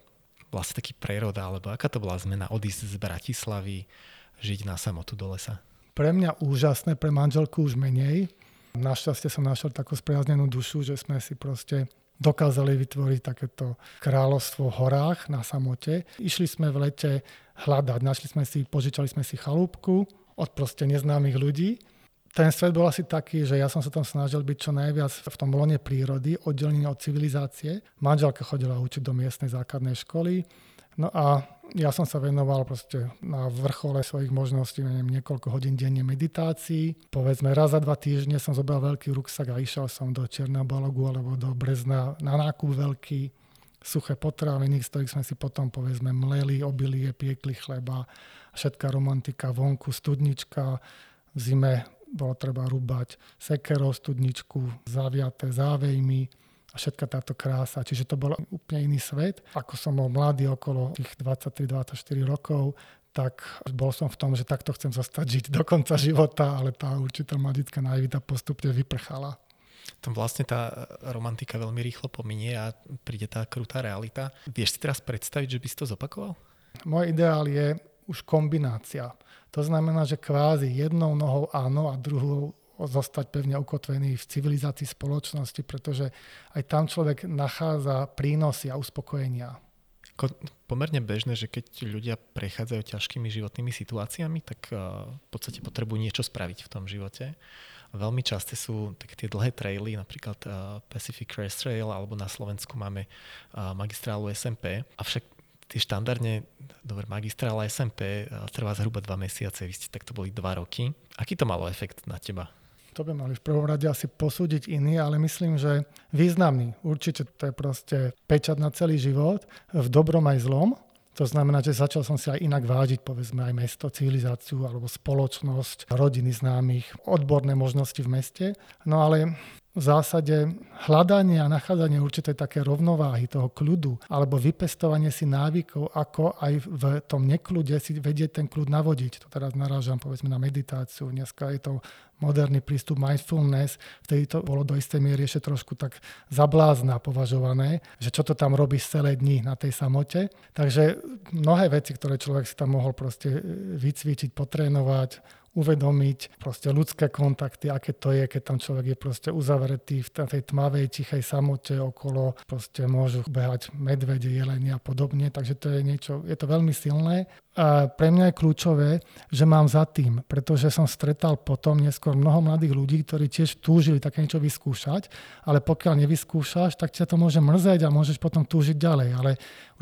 vlastne taký prerod, alebo aká to bola zmena odísť z Bratislavy žiť na samotu do lesa? Pre mňa úžasné, pre manželku už menej. Našťastie som našiel takú spriaznenú dušu, že sme si proste dokázali vytvoriť takéto kráľovstvo v horách na samote. Išli sme v lete hľadať, našli sme si, požičali sme si chalúbku od proste neznámych ľudí. Ten svet bol asi taký, že ja som sa tam snažil byť čo najviac v tom lone prírody, oddelený od civilizácie. Manželka chodila učiť do miestnej základnej školy. No a ja som sa venoval proste na vrchole svojich možností, neviem, niekoľko hodín denne meditácií. Povedzme, raz za dva týždne som zobral veľký ruksak a išiel som do Černobalogu alebo do Brezna na nákup veľký suché potraviny, z ktorých sme si potom povedzme mleli, obilie, piekli chleba, všetká romantika vonku, studnička, v zime bolo treba rúbať sekerov, studničku, zaviaté závejmy, a všetka táto krása. Čiže to bol úplne iný svet. Ako som bol mladý okolo tých 23-24 rokov, tak bol som v tom, že takto chcem zostať žiť do konca života, ale tá určitá mladická naivita postupne vyprchala. Tam vlastne tá romantika veľmi rýchlo pominie a príde tá krutá realita. Vieš si teraz predstaviť, že by si to zopakoval? Môj ideál je už kombinácia. To znamená, že kvázi jednou nohou áno a druhou zostať pevne ukotvený v civilizácii spoločnosti, pretože aj tam človek nachádza prínosy a uspokojenia. Pomerne bežné, že keď ľudia prechádzajú ťažkými životnými situáciami, tak eh, v podstate potrebujú niečo spraviť v tom živote. Veľmi časté sú také tie dlhé traily, napríklad eh, Pacific Crest Trail, alebo na Slovensku máme eh, magistrálu SMP. Avšak tie štandardne, dobre, magistrála SMP trvá zhruba dva mesiace, vy ste takto boli dva roky. Aký to malo efekt na teba? To by mali v prvom rade asi posúdiť iní, ale myslím, že významný. Určite to je proste pečat na celý život, v dobrom aj zlom. To znamená, že začal som si aj inak vážiť, povedzme, aj mesto, civilizáciu alebo spoločnosť, rodiny známych, odborné možnosti v meste. No ale v zásade hľadanie a nachádzanie určitej také rovnováhy toho kľudu alebo vypestovanie si návykov, ako aj v tom nekľude si vedieť ten kľud navodiť. To teraz narážam povedzme na meditáciu. Dneska je to moderný prístup mindfulness, vtedy to bolo do istej miery ešte trošku tak zablázna považované, že čo to tam robí celé dni na tej samote. Takže mnohé veci, ktoré človek si tam mohol proste vycvičiť, potrénovať, uvedomiť proste ľudské kontakty, aké to je, keď tam človek je proste uzavretý v tej tmavej, tichej samote okolo, proste môžu behať medvede, jelenia a podobne, takže to je niečo, je to veľmi silné. Pre mňa je kľúčové, že mám za tým, pretože som stretal potom neskôr mnoho mladých ľudí, ktorí tiež túžili také niečo vyskúšať, ale pokiaľ nevyskúšaš, tak ťa to môže mrzeť a môžeš potom túžiť ďalej. Ale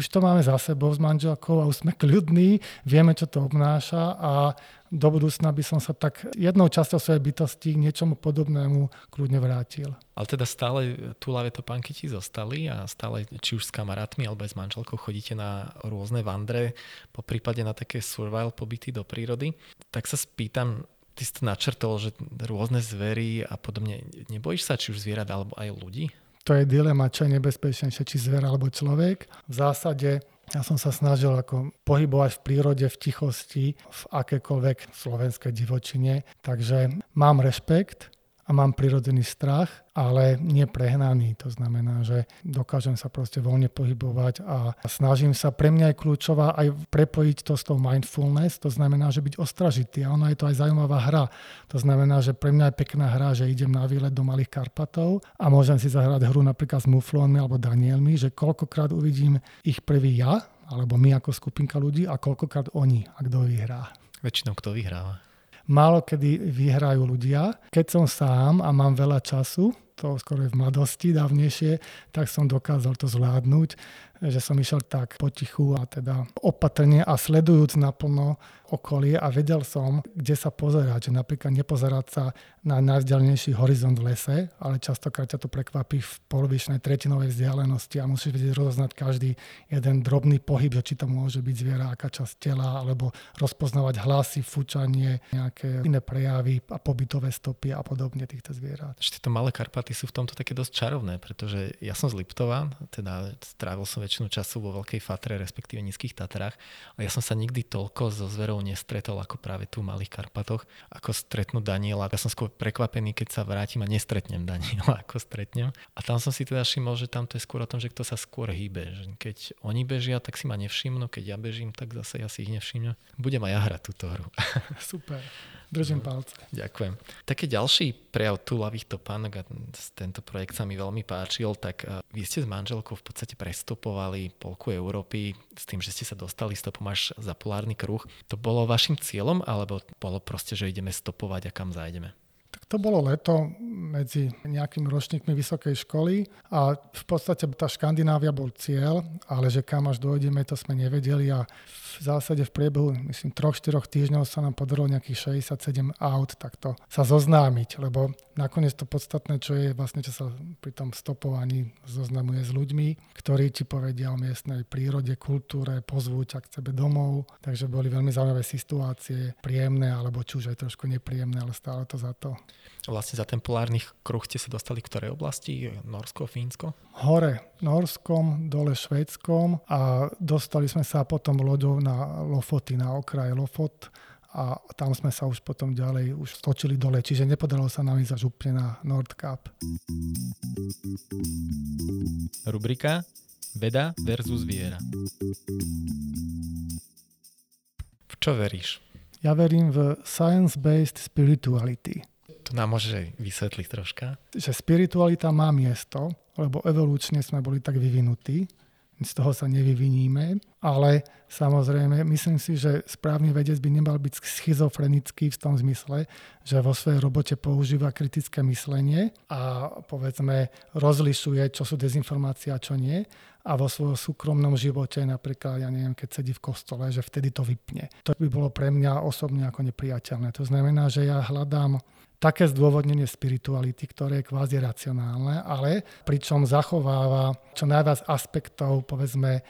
už to máme za sebou s manželkou a už sme kľudní, vieme, čo to obnáša a do budúcna by som sa tak jednou časťou svojej bytosti k niečomu podobnému kľudne vrátil. Ale teda stále túlavé topánky ti zostali a stále či už s kamarátmi alebo aj s manželkou chodíte na rôzne vandre, po na také survival pobyty do prírody. Tak sa spýtam, ty si to načrtol, že rôzne zvery a podobne. Nebojíš sa či už zvierat alebo aj ľudí? To je dilema, čo je nebezpečnejšie, či zver alebo človek. V zásade ja som sa snažil ako pohybovať v prírode, v tichosti, v akékoľvek slovenskej divočine. Takže mám rešpekt a mám prirodzený strach, ale nie prehnaný. To znamená, že dokážem sa proste voľne pohybovať a snažím sa, pre mňa je kľúčová aj prepojiť to s tou mindfulness, to znamená, že byť ostražitý. A ono je to aj zaujímavá hra. To znamená, že pre mňa je pekná hra, že idem na výlet do Malých Karpatov a môžem si zahrať hru napríklad s muflónmi alebo Danielmi, že koľkokrát uvidím ich prvý ja, alebo my ako skupinka ľudí a koľkokrát oni a kto vyhrá. Väčšinou kto vyhráva málo kedy vyhrajú ľudia. Keď som sám a mám veľa času, to skoro v mladosti dávnejšie, tak som dokázal to zvládnuť že som išiel tak potichu a teda opatrne a sledujúc naplno okolie a vedel som, kde sa pozerať. Že napríklad nepozerať sa na najvzdialenejší horizont v lese, ale častokrát ťa to prekvapí v polovičnej tretinovej vzdialenosti a musíš vedieť rozoznať každý jeden drobný pohyb, že či to môže byť zviera, aká časť tela, alebo rozpoznávať hlasy, fučanie, nejaké iné prejavy a pobytové stopy a podobne týchto zvierat. Ešte tieto malé Karpaty sú v tomto také dosť čarovné, pretože ja som z Liptova, teda strávil som väčšinu času vo Veľkej Fatre, respektíve Nízkych Tatrách. A ja som sa nikdy toľko so zverou nestretol ako práve tu v Malých Karpatoch, ako stretnúť Daniela. Ja som skôr prekvapený, keď sa vrátim a nestretnem Daniela, ako stretnem. A tam som si teda všimol, že tam to je skôr o tom, že kto sa skôr hýbe. Že keď oni bežia, tak si ma nevšimnú, keď ja bežím, tak zase ja si ich nevšimnem. Budem aj ja hrať túto hru. Super. Držím palce. Ďakujem. Taký ďalší prejav túlavých topánok a tento projekt sa mi veľmi páčil, tak e, vy ste s manželkou v podstate prestupovali polku Európy s tým, že ste sa dostali stopom až za polárny kruh. To bolo vašim cieľom, alebo bolo proste, že ideme stopovať a kam zájdeme? To bolo leto medzi nejakými ročníkmi vysokej školy a v podstate tá Škandinávia bol cieľ, ale že kam až dojdeme, to sme nevedeli a v zásade v priebehu, myslím, troch, štyroch týždňov sa nám podarilo nejakých 67 aut takto sa zoznámiť, lebo nakoniec to podstatné, čo je vlastne, čo sa pri tom stopovaní zoznamuje s ľuďmi, ktorí ti povedia o miestnej prírode, kultúre, pozvú ťa k sebe domov, takže boli veľmi zaujímavé situácie, príjemné, alebo či už aj trošku nepríjemné, ale stále to za to. Vlastne za ten polárny kruh ste sa dostali k ktorej oblasti? Norsko, Fínsko? Hore Norskom, dole Švédskom a dostali sme sa potom loďou na Lofoty, na okraje Lofot a tam sme sa už potom ďalej už stočili dole, čiže nepodarilo sa nám ísť až úplne na Nordkap. Rubrika Veda versus viera. V čo veríš? Ja verím v science-based spirituality. To nám môže vysvetliť troška? Že spiritualita má miesto, lebo evolučne sme boli tak vyvinutí, z toho sa nevyviníme, ale samozrejme myslím si, že správny vedec by nemal byť schizofrenický v tom zmysle, že vo svojej robote používa kritické myslenie a povedzme rozlišuje, čo sú dezinformácie a čo nie a vo svojom súkromnom živote, napríklad, ja neviem, keď sedí v kostole, že vtedy to vypne. To by bolo pre mňa osobne ako nepriateľné. To znamená, že ja hľadám také zdôvodnenie spirituality, ktoré je kvázi racionálne, ale pričom zachováva čo najviac aspektov, povedzme,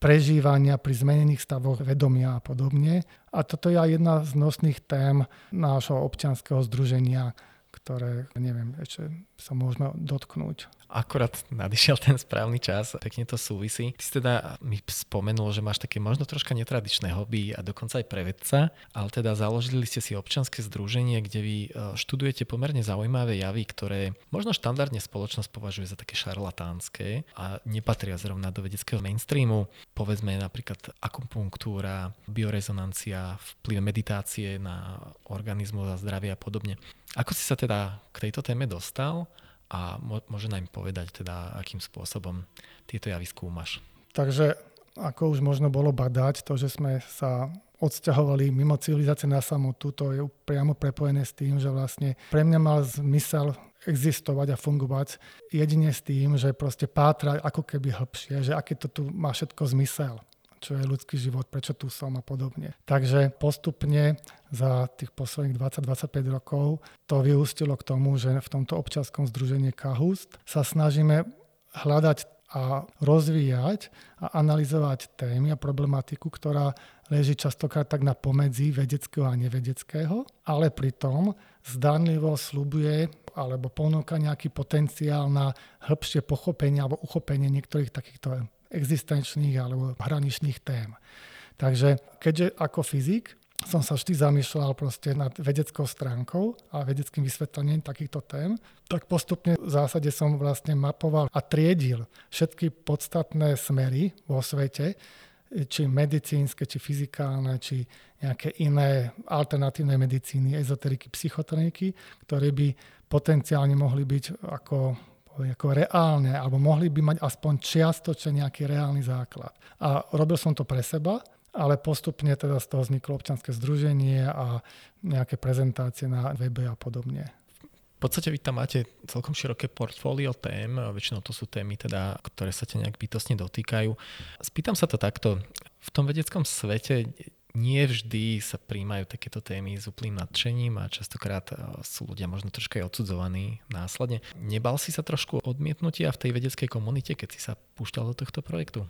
prežívania pri zmenených stavoch vedomia a podobne. A toto je aj jedna z nosných tém nášho občianského združenia, ktoré, neviem, ešte sa môžeme dotknúť akorát nadišiel ten správny čas, pekne to súvisí. Ty si teda mi spomenul, že máš také možno troška netradičné hobby a dokonca aj pre vedca, ale teda založili ste si občanské združenie, kde vy e, študujete pomerne zaujímavé javy, ktoré možno štandardne spoločnosť považuje za také šarlatánske a nepatria zrovna do vedeckého mainstreamu. Povedzme napríklad akupunktúra, biorezonancia, vplyv meditácie na organizmus a zdravie a podobne. Ako si sa teda k tejto téme dostal a môže nám povedať teda, akým spôsobom tieto javy skúmaš. Takže ako už možno bolo badať, to, že sme sa odsťahovali mimo civilizácie na samotu, to je priamo prepojené s tým, že vlastne pre mňa mal zmysel existovať a fungovať jedine s tým, že proste pátra ako keby hĺbšie, že aký to tu má všetko zmysel čo je ľudský život, prečo tu som a podobne. Takže postupne za tých posledných 20-25 rokov to vyústilo k tomu, že v tomto občanskom združení Kahust sa snažíme hľadať a rozvíjať a analyzovať témy a problematiku, ktorá leží častokrát tak na pomedzi vedeckého a nevedeckého, ale pritom zdanlivo slubuje alebo ponúka nejaký potenciál na hĺbšie pochopenie alebo uchopenie niektorých takýchto existenčných alebo hraničných tém. Takže keďže ako fyzik som sa vždy zamýšľal proste nad vedeckou stránkou a vedeckým vysvetlením takýchto tém, tak postupne v zásade som vlastne mapoval a triedil všetky podstatné smery vo svete, či medicínske, či fyzikálne, či nejaké iné alternatívne medicíny, ezoteriky, psychotroniky, ktoré by potenciálne mohli byť ako ako reálne, alebo mohli by mať aspoň čiastočne nejaký reálny základ. A robil som to pre seba, ale postupne teda z toho vzniklo občanské združenie a nejaké prezentácie na webe a podobne. V podstate vy tam máte celkom široké portfólio tém, väčšinou to sú témy, teda, ktoré sa ťa nejak bytostne dotýkajú. Spýtam sa to takto, v tom vedeckom svete nie vždy sa príjmajú takéto témy s úplným nadšením a častokrát e, sú ľudia možno troška aj odsudzovaní následne. Nebal si sa trošku odmietnutia v tej vedeckej komunite, keď si sa púšťal do tohto projektu?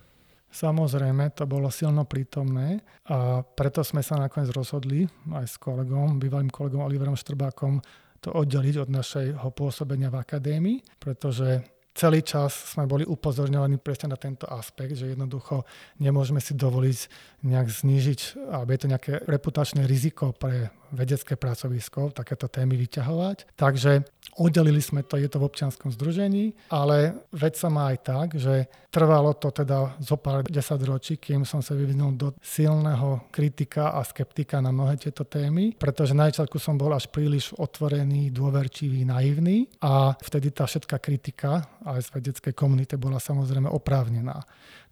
Samozrejme, to bolo silno prítomné a preto sme sa nakoniec rozhodli aj s kolegom, bývalým kolegom Oliverom Štrbákom, to oddeliť od našeho pôsobenia v akadémii, pretože celý čas sme boli upozorňovaní presne na tento aspekt, že jednoducho nemôžeme si dovoliť nejak znížiť, alebo je to nejaké reputačné riziko pre vedecké pracovisko, takéto témy vyťahovať. Takže oddelili sme to, je to v občianskom združení, ale vec sa má aj tak, že trvalo to teda zo pár desať ročí, kým som sa vyvinul do silného kritika a skeptika na mnohé tieto témy, pretože na začiatku som bol až príliš otvorený, dôverčivý, naivný a vtedy tá všetká kritika aj z vedeckej komunity bola samozrejme oprávnená.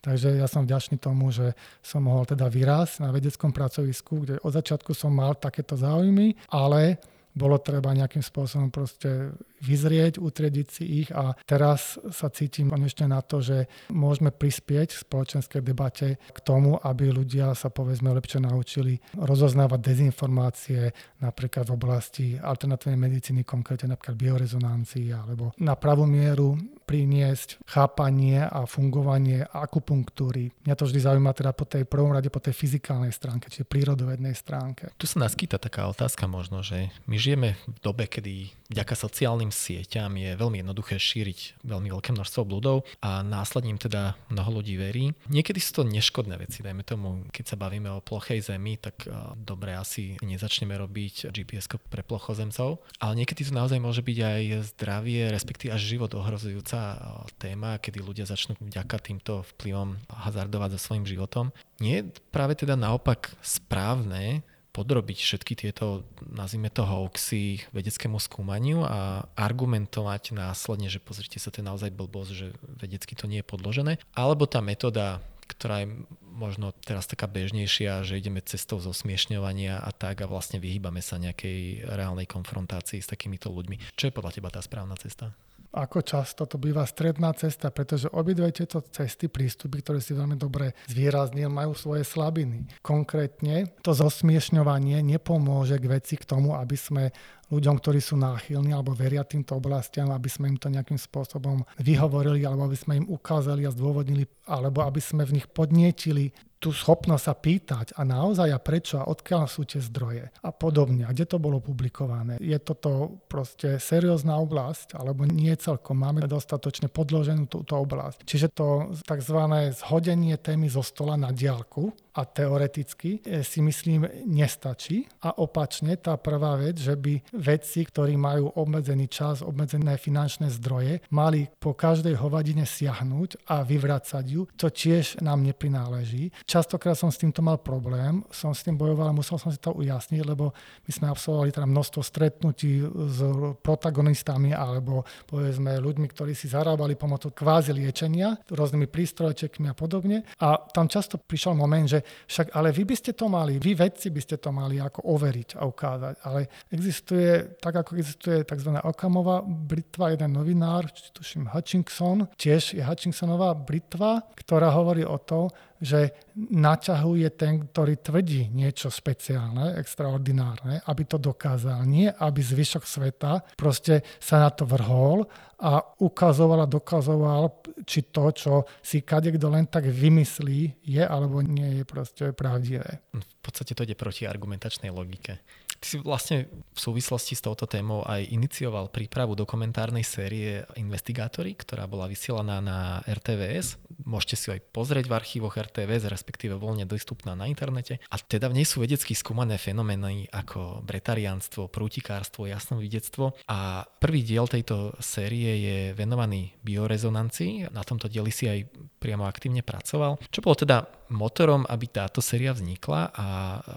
Takže ja som vďačný tomu, že som mohol teda vyrásť na vedeckom pracovisku, kde od začiatku som mal takéto záujmy, ale bolo treba nejakým spôsobom proste vyzrieť, utriediť si ich a teraz sa cítim konečne na to, že môžeme prispieť v spoločenskej debate k tomu, aby ľudia sa povedzme lepšie naučili rozoznávať dezinformácie napríklad v oblasti alternatívnej medicíny, konkrétne napríklad biorezonancii alebo na pravú mieru priniesť chápanie a fungovanie akupunktúry. Mňa to vždy zaujíma teda po tej prvom rade po tej fyzikálnej stránke, čiže prírodovednej stránke. Tu sa naskýta taká otázka možno, že my žijeme v dobe, kedy vďaka sociálnym sieťam je veľmi jednoduché šíriť veľmi veľké množstvo bludov a následne teda mnoho ľudí verí. Niekedy sú to neškodné veci, dajme tomu, keď sa bavíme o plochej zemi, tak dobre asi nezačneme robiť GPS pre plochozemcov, ale niekedy to naozaj môže byť aj zdravie, respektíve až život ohrozujúca téma, kedy ľudia začnú vďaka týmto vplyvom hazardovať so svojím životom. Nie je práve teda naopak správne podrobiť všetky tieto, nazvime to hoaxy vedeckému skúmaniu a argumentovať následne, že pozrite sa, to je naozaj blbosť, že vedecky to nie je podložené. Alebo tá metóda, ktorá je možno teraz taká bežnejšia, že ideme cestou zosmiešňovania a tak a vlastne vyhýbame sa nejakej reálnej konfrontácii s takýmito ľuďmi. Čo je podľa teba tá správna cesta? Ako často to býva stredná cesta, pretože obidve tieto cesty, prístupy, ktoré si veľmi dobre zvýraznil, majú svoje slabiny. Konkrétne to zosmiešňovanie nepomôže k veci k tomu, aby sme ľuďom, ktorí sú náchylní alebo veria týmto oblastiam, aby sme im to nejakým spôsobom vyhovorili alebo aby sme im ukázali a zdôvodnili, alebo aby sme v nich podnietili tú schopnosť sa pýtať a naozaj a prečo a odkiaľ sú tie zdroje a podobne a kde to bolo publikované. Je toto proste seriózna oblasť alebo nie celkom. Máme dostatočne podloženú túto oblasť. Čiže to tzv. zhodenie témy zo stola na diálku a teoreticky e, si myslím nestačí. A opačne tá prvá vec, že by vedci, ktorí majú obmedzený čas, obmedzené finančné zdroje, mali po každej hovadine siahnuť a vyvracať ju, to tiež nám neprináleží. Častokrát som s týmto mal problém, som s tým bojoval, musel som si to ujasniť, lebo my sme absolvovali teda množstvo stretnutí s protagonistami alebo povedzme ľuďmi, ktorí si zarábali pomocou kvázi liečenia, rôznymi prístrojčekmi a podobne. A tam často prišiel moment, že však ale vy by ste to mali, vy vedci by ste to mali ako overiť a ukázať. Ale existuje, tak ako existuje tzv. Okamová britva, jeden novinár, tuším Hutchinson, tiež je Hutchinsonová britva, ktorá hovorí o tom, že naťahuje ten, ktorý tvrdí niečo špeciálne, extraordinárne, aby to dokázal. Nie, aby zvyšok sveta proste sa na to vrhol a ukazoval a dokazoval, či to, čo si kadekto len tak vymyslí, je alebo nie je proste pravdivé. V podstate to ide proti argumentačnej logike. Ty si vlastne v súvislosti s touto témou aj inicioval prípravu dokumentárnej série Investigátory, ktorá bola vysielaná na RTVS. Môžete si aj pozrieť v archívoch RTVS, respektíve voľne dostupná na internete. A teda v nej sú vedecky skúmané fenomény ako bretariánstvo, prútikárstvo, jasnovidectvo. A prvý diel tejto série je venovaný biorezonancii. Na tomto dieli si aj priamo aktívne pracoval. Čo bolo teda motorom, aby táto séria vznikla a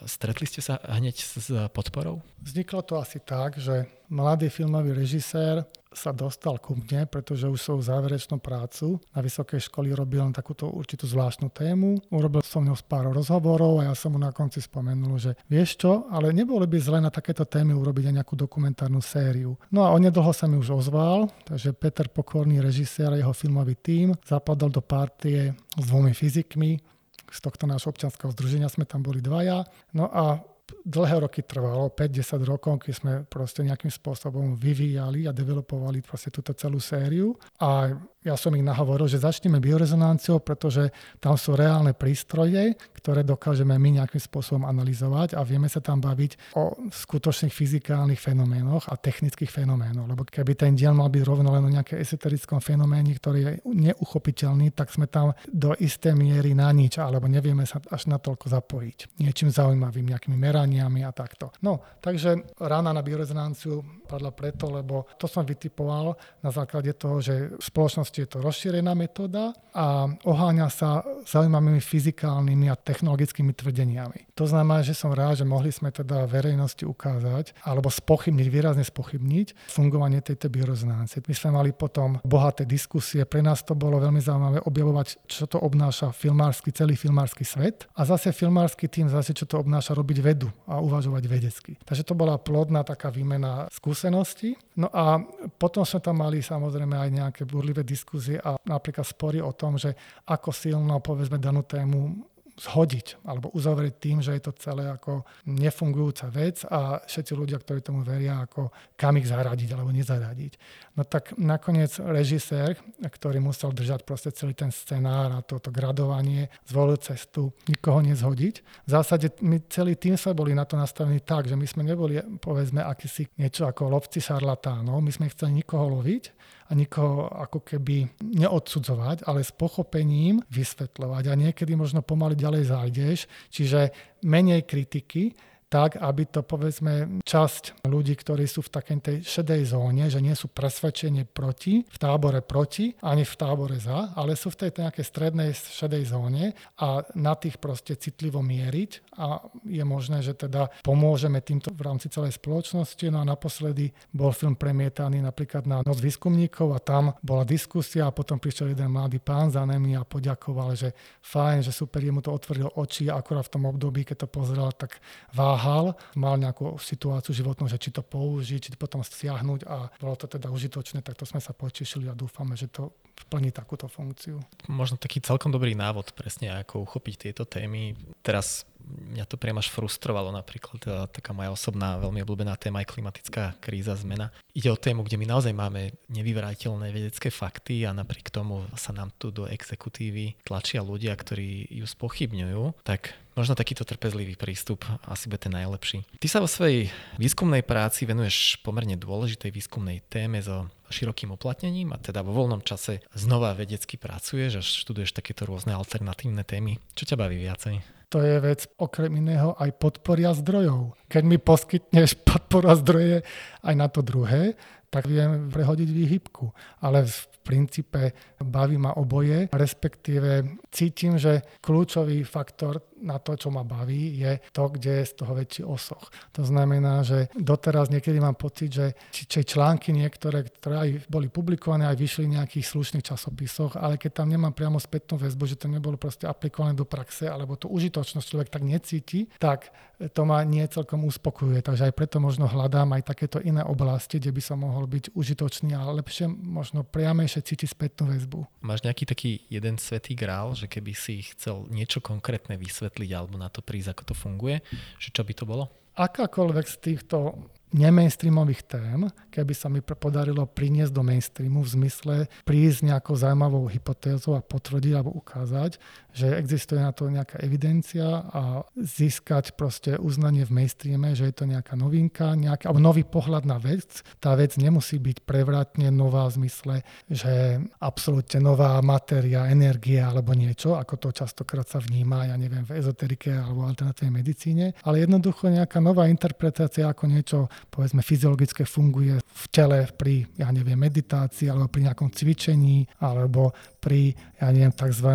stretli ste sa hneď s podporou? Vzniklo to asi tak, že mladý filmový režisér sa dostal ku mne, pretože už svoju záverečnú prácu na vysokej školy robil len takúto určitú zvláštnu tému. Urobil som ňou pár rozhovorov a ja som mu na konci spomenul, že vieš čo, ale nebolo by zle na takéto témy urobiť aj nejakú dokumentárnu sériu. No a onedlho sa mi už ozval, takže Peter Pokorný, režisér a jeho filmový tím zapadol do partie s dvomi fyzikmi, z tohto nášho občanského združenia sme tam boli dvaja. No a dlhé roky trvalo, 5-10 rokov, keď sme proste nejakým spôsobom vyvíjali a developovali proste túto celú sériu. A ja som ich nahovoril, že začneme biorezonanciou, pretože tam sú reálne prístroje, ktoré dokážeme my nejakým spôsobom analyzovať a vieme sa tam baviť o skutočných fyzikálnych fenoménoch a technických fenoménoch. Lebo keby ten diel mal byť rovno len o nejaké esoterickom fenoméne, ktorý je neuchopiteľný, tak sme tam do isté miery na nič, alebo nevieme sa až natoľko zapojiť. Niečím zaujímavým, nejakými meraniami a takto. No, takže rána na biorezonanciu padla preto, lebo to som vytipoval na základe toho, že spoločnosť je to rozšírená metóda a oháňa sa zaujímavými fyzikálnymi a technologickými tvrdeniami. To znamená, že som rád, že mohli sme teda verejnosti ukázať alebo spochybniť, výrazne spochybniť fungovanie tejto biorezonancie. My sme mali potom bohaté diskusie, pre nás to bolo veľmi zaujímavé objavovať, čo to obnáša filmársky, celý filmársky svet a zase filmársky tým zase, čo to obnáša robiť vedu a uvažovať vedecky. Takže to bola plodná taká výmena skúseností. No a potom sme tam mali samozrejme aj nejaké burlivé diskusie diskuzie a napríklad spory o tom, že ako silno povedzme danú tému zhodiť alebo uzavrieť tým, že je to celé ako nefungujúca vec a všetci ľudia, ktorí tomu veria, ako kam ich zaradiť alebo nezaradiť. No tak nakoniec režisér, ktorý musel držať proste celý ten scenár a toto gradovanie, zvolil cestu nikoho nezhodiť. V zásade my celý tým sme boli na to nastavení tak, že my sme neboli povedzme akýsi niečo ako lovci šarlatánov, my sme chceli nikoho loviť, a nikoho ako keby neodsudzovať, ale s pochopením vysvetľovať. A niekedy možno pomaly ďalej zájdeš, čiže menej kritiky, tak, aby to povedzme časť ľudí, ktorí sú v takej tej šedej zóne, že nie sú presvedčení proti, v tábore proti, ani v tábore za, ale sú v tej nejakej strednej šedej zóne a na tých proste citlivo mieriť a je možné, že teda pomôžeme týmto v rámci celej spoločnosti. No a naposledy bol film premietaný napríklad na Noc výskumníkov a tam bola diskusia a potom prišiel jeden mladý pán za nami a poďakoval, že fajn, že super, jemu to otvorilo oči a akorát v tom období, keď to pozrel, tak váha váhal, mal nejakú situáciu životnú, že či to použiť, či to potom stiahnuť a bolo to teda užitočné, tak to sme sa potešili a dúfame, že to plní takúto funkciu. Možno taký celkom dobrý návod presne, ako uchopiť tieto témy. Teraz mňa to priam až frustrovalo napríklad. Teda taká moja osobná, veľmi obľúbená téma je klimatická kríza, zmena. Ide o tému, kde my naozaj máme nevyvrateľné vedecké fakty a napriek tomu sa nám tu do exekutívy tlačia ľudia, ktorí ju spochybňujú. Tak Možno takýto trpezlivý prístup asi bude ten najlepší. Ty sa vo svojej výskumnej práci venuješ pomerne dôležitej výskumnej téme so širokým uplatnením a teda vo voľnom čase znova vedecky pracuješ a študuješ takéto rôzne alternatívne témy. Čo ťa baví viacej? To je vec okrem iného aj podporia zdrojov. Keď mi poskytneš podpora zdroje aj na to druhé, tak viem prehodiť výhybku. Ale v princípe baví ma oboje, respektíve cítim, že kľúčový faktor na to, čo ma baví, je to, kde je z toho väčší osoch. To znamená, že doteraz niekedy mám pocit, že či, či články niektoré, ktoré aj boli publikované, aj vyšli v nejakých slušných časopisoch, ale keď tam nemám priamo spätnú väzbu, že to nebolo proste aplikované do praxe, alebo tú užitočnosť človek tak necíti, tak to ma nie celkom uspokojuje. Takže aj preto možno hľadám aj takéto iné oblasti, kde by som mohol byť užitočný a lepšie, možno priamejšie cítiť spätnú väzbu. Máš nejaký taký jeden svetý grál, že keby si chcel niečo konkrétne vysvetliť alebo na to prísť, ako to funguje, že čo by to bolo? Akákoľvek z týchto nemainstreamových tém, keby sa mi podarilo priniesť do mainstreamu v zmysle prísť nejakou zaujímavou hypotézou a potvrdiť alebo ukázať, že existuje na to nejaká evidencia a získať proste uznanie v mainstreame, že je to nejaká novinka, nejaká, alebo nový pohľad na vec. Tá vec nemusí byť prevratne nová v zmysle, že absolútne nová matéria, energia alebo niečo, ako to častokrát sa vníma, ja neviem, v ezoterike alebo alternatívnej medicíne, ale jednoducho nejaká nová interpretácia ako niečo povedzme fyziologické funguje v tele pri, ja neviem, meditácii alebo pri nejakom cvičení alebo pri, ja neviem, tzv.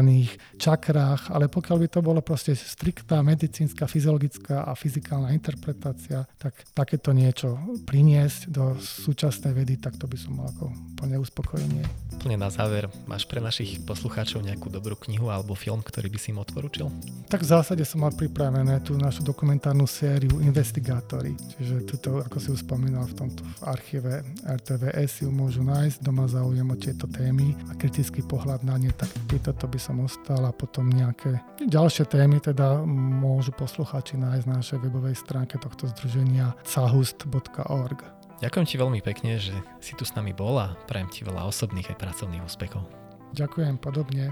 čakrách, ale pokiaľ by to bolo proste striktná medicínska, fyziologická a fyzikálna interpretácia, tak takéto niečo priniesť do súčasnej vedy, tak to by som mal ako plne uspokojenie. Plne na záver, máš pre našich poslucháčov nejakú dobrú knihu alebo film, ktorý by si im odporučil? Tak v zásade som mal pripravené tú našu dokumentárnu sériu Investigátory. Čiže tuto, ako si už spomínal, v tomto v archíve RTVS ju môžu nájsť, doma záujem o tieto témy a kritický pohľad ne, tak pri toto by som ostal a potom nejaké ďalšie témy teda môžu posluchači nájsť na našej webovej stránke tohto združenia cahust.org. Ďakujem ti veľmi pekne, že si tu s nami bol a prajem ti veľa osobných aj pracovných úspechov. Ďakujem podobne.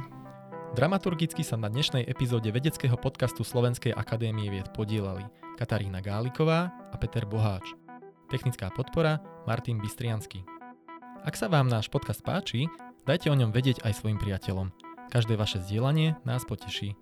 Dramaturgicky sa na dnešnej epizóde vedeckého podcastu Slovenskej akadémie vied podielali Katarína Gáliková a Peter Boháč. Technická podpora Martin Bystriansky. Ak sa vám náš podcast páči, Dajte o ňom vedieť aj svojim priateľom. Každé vaše zdieľanie nás poteší.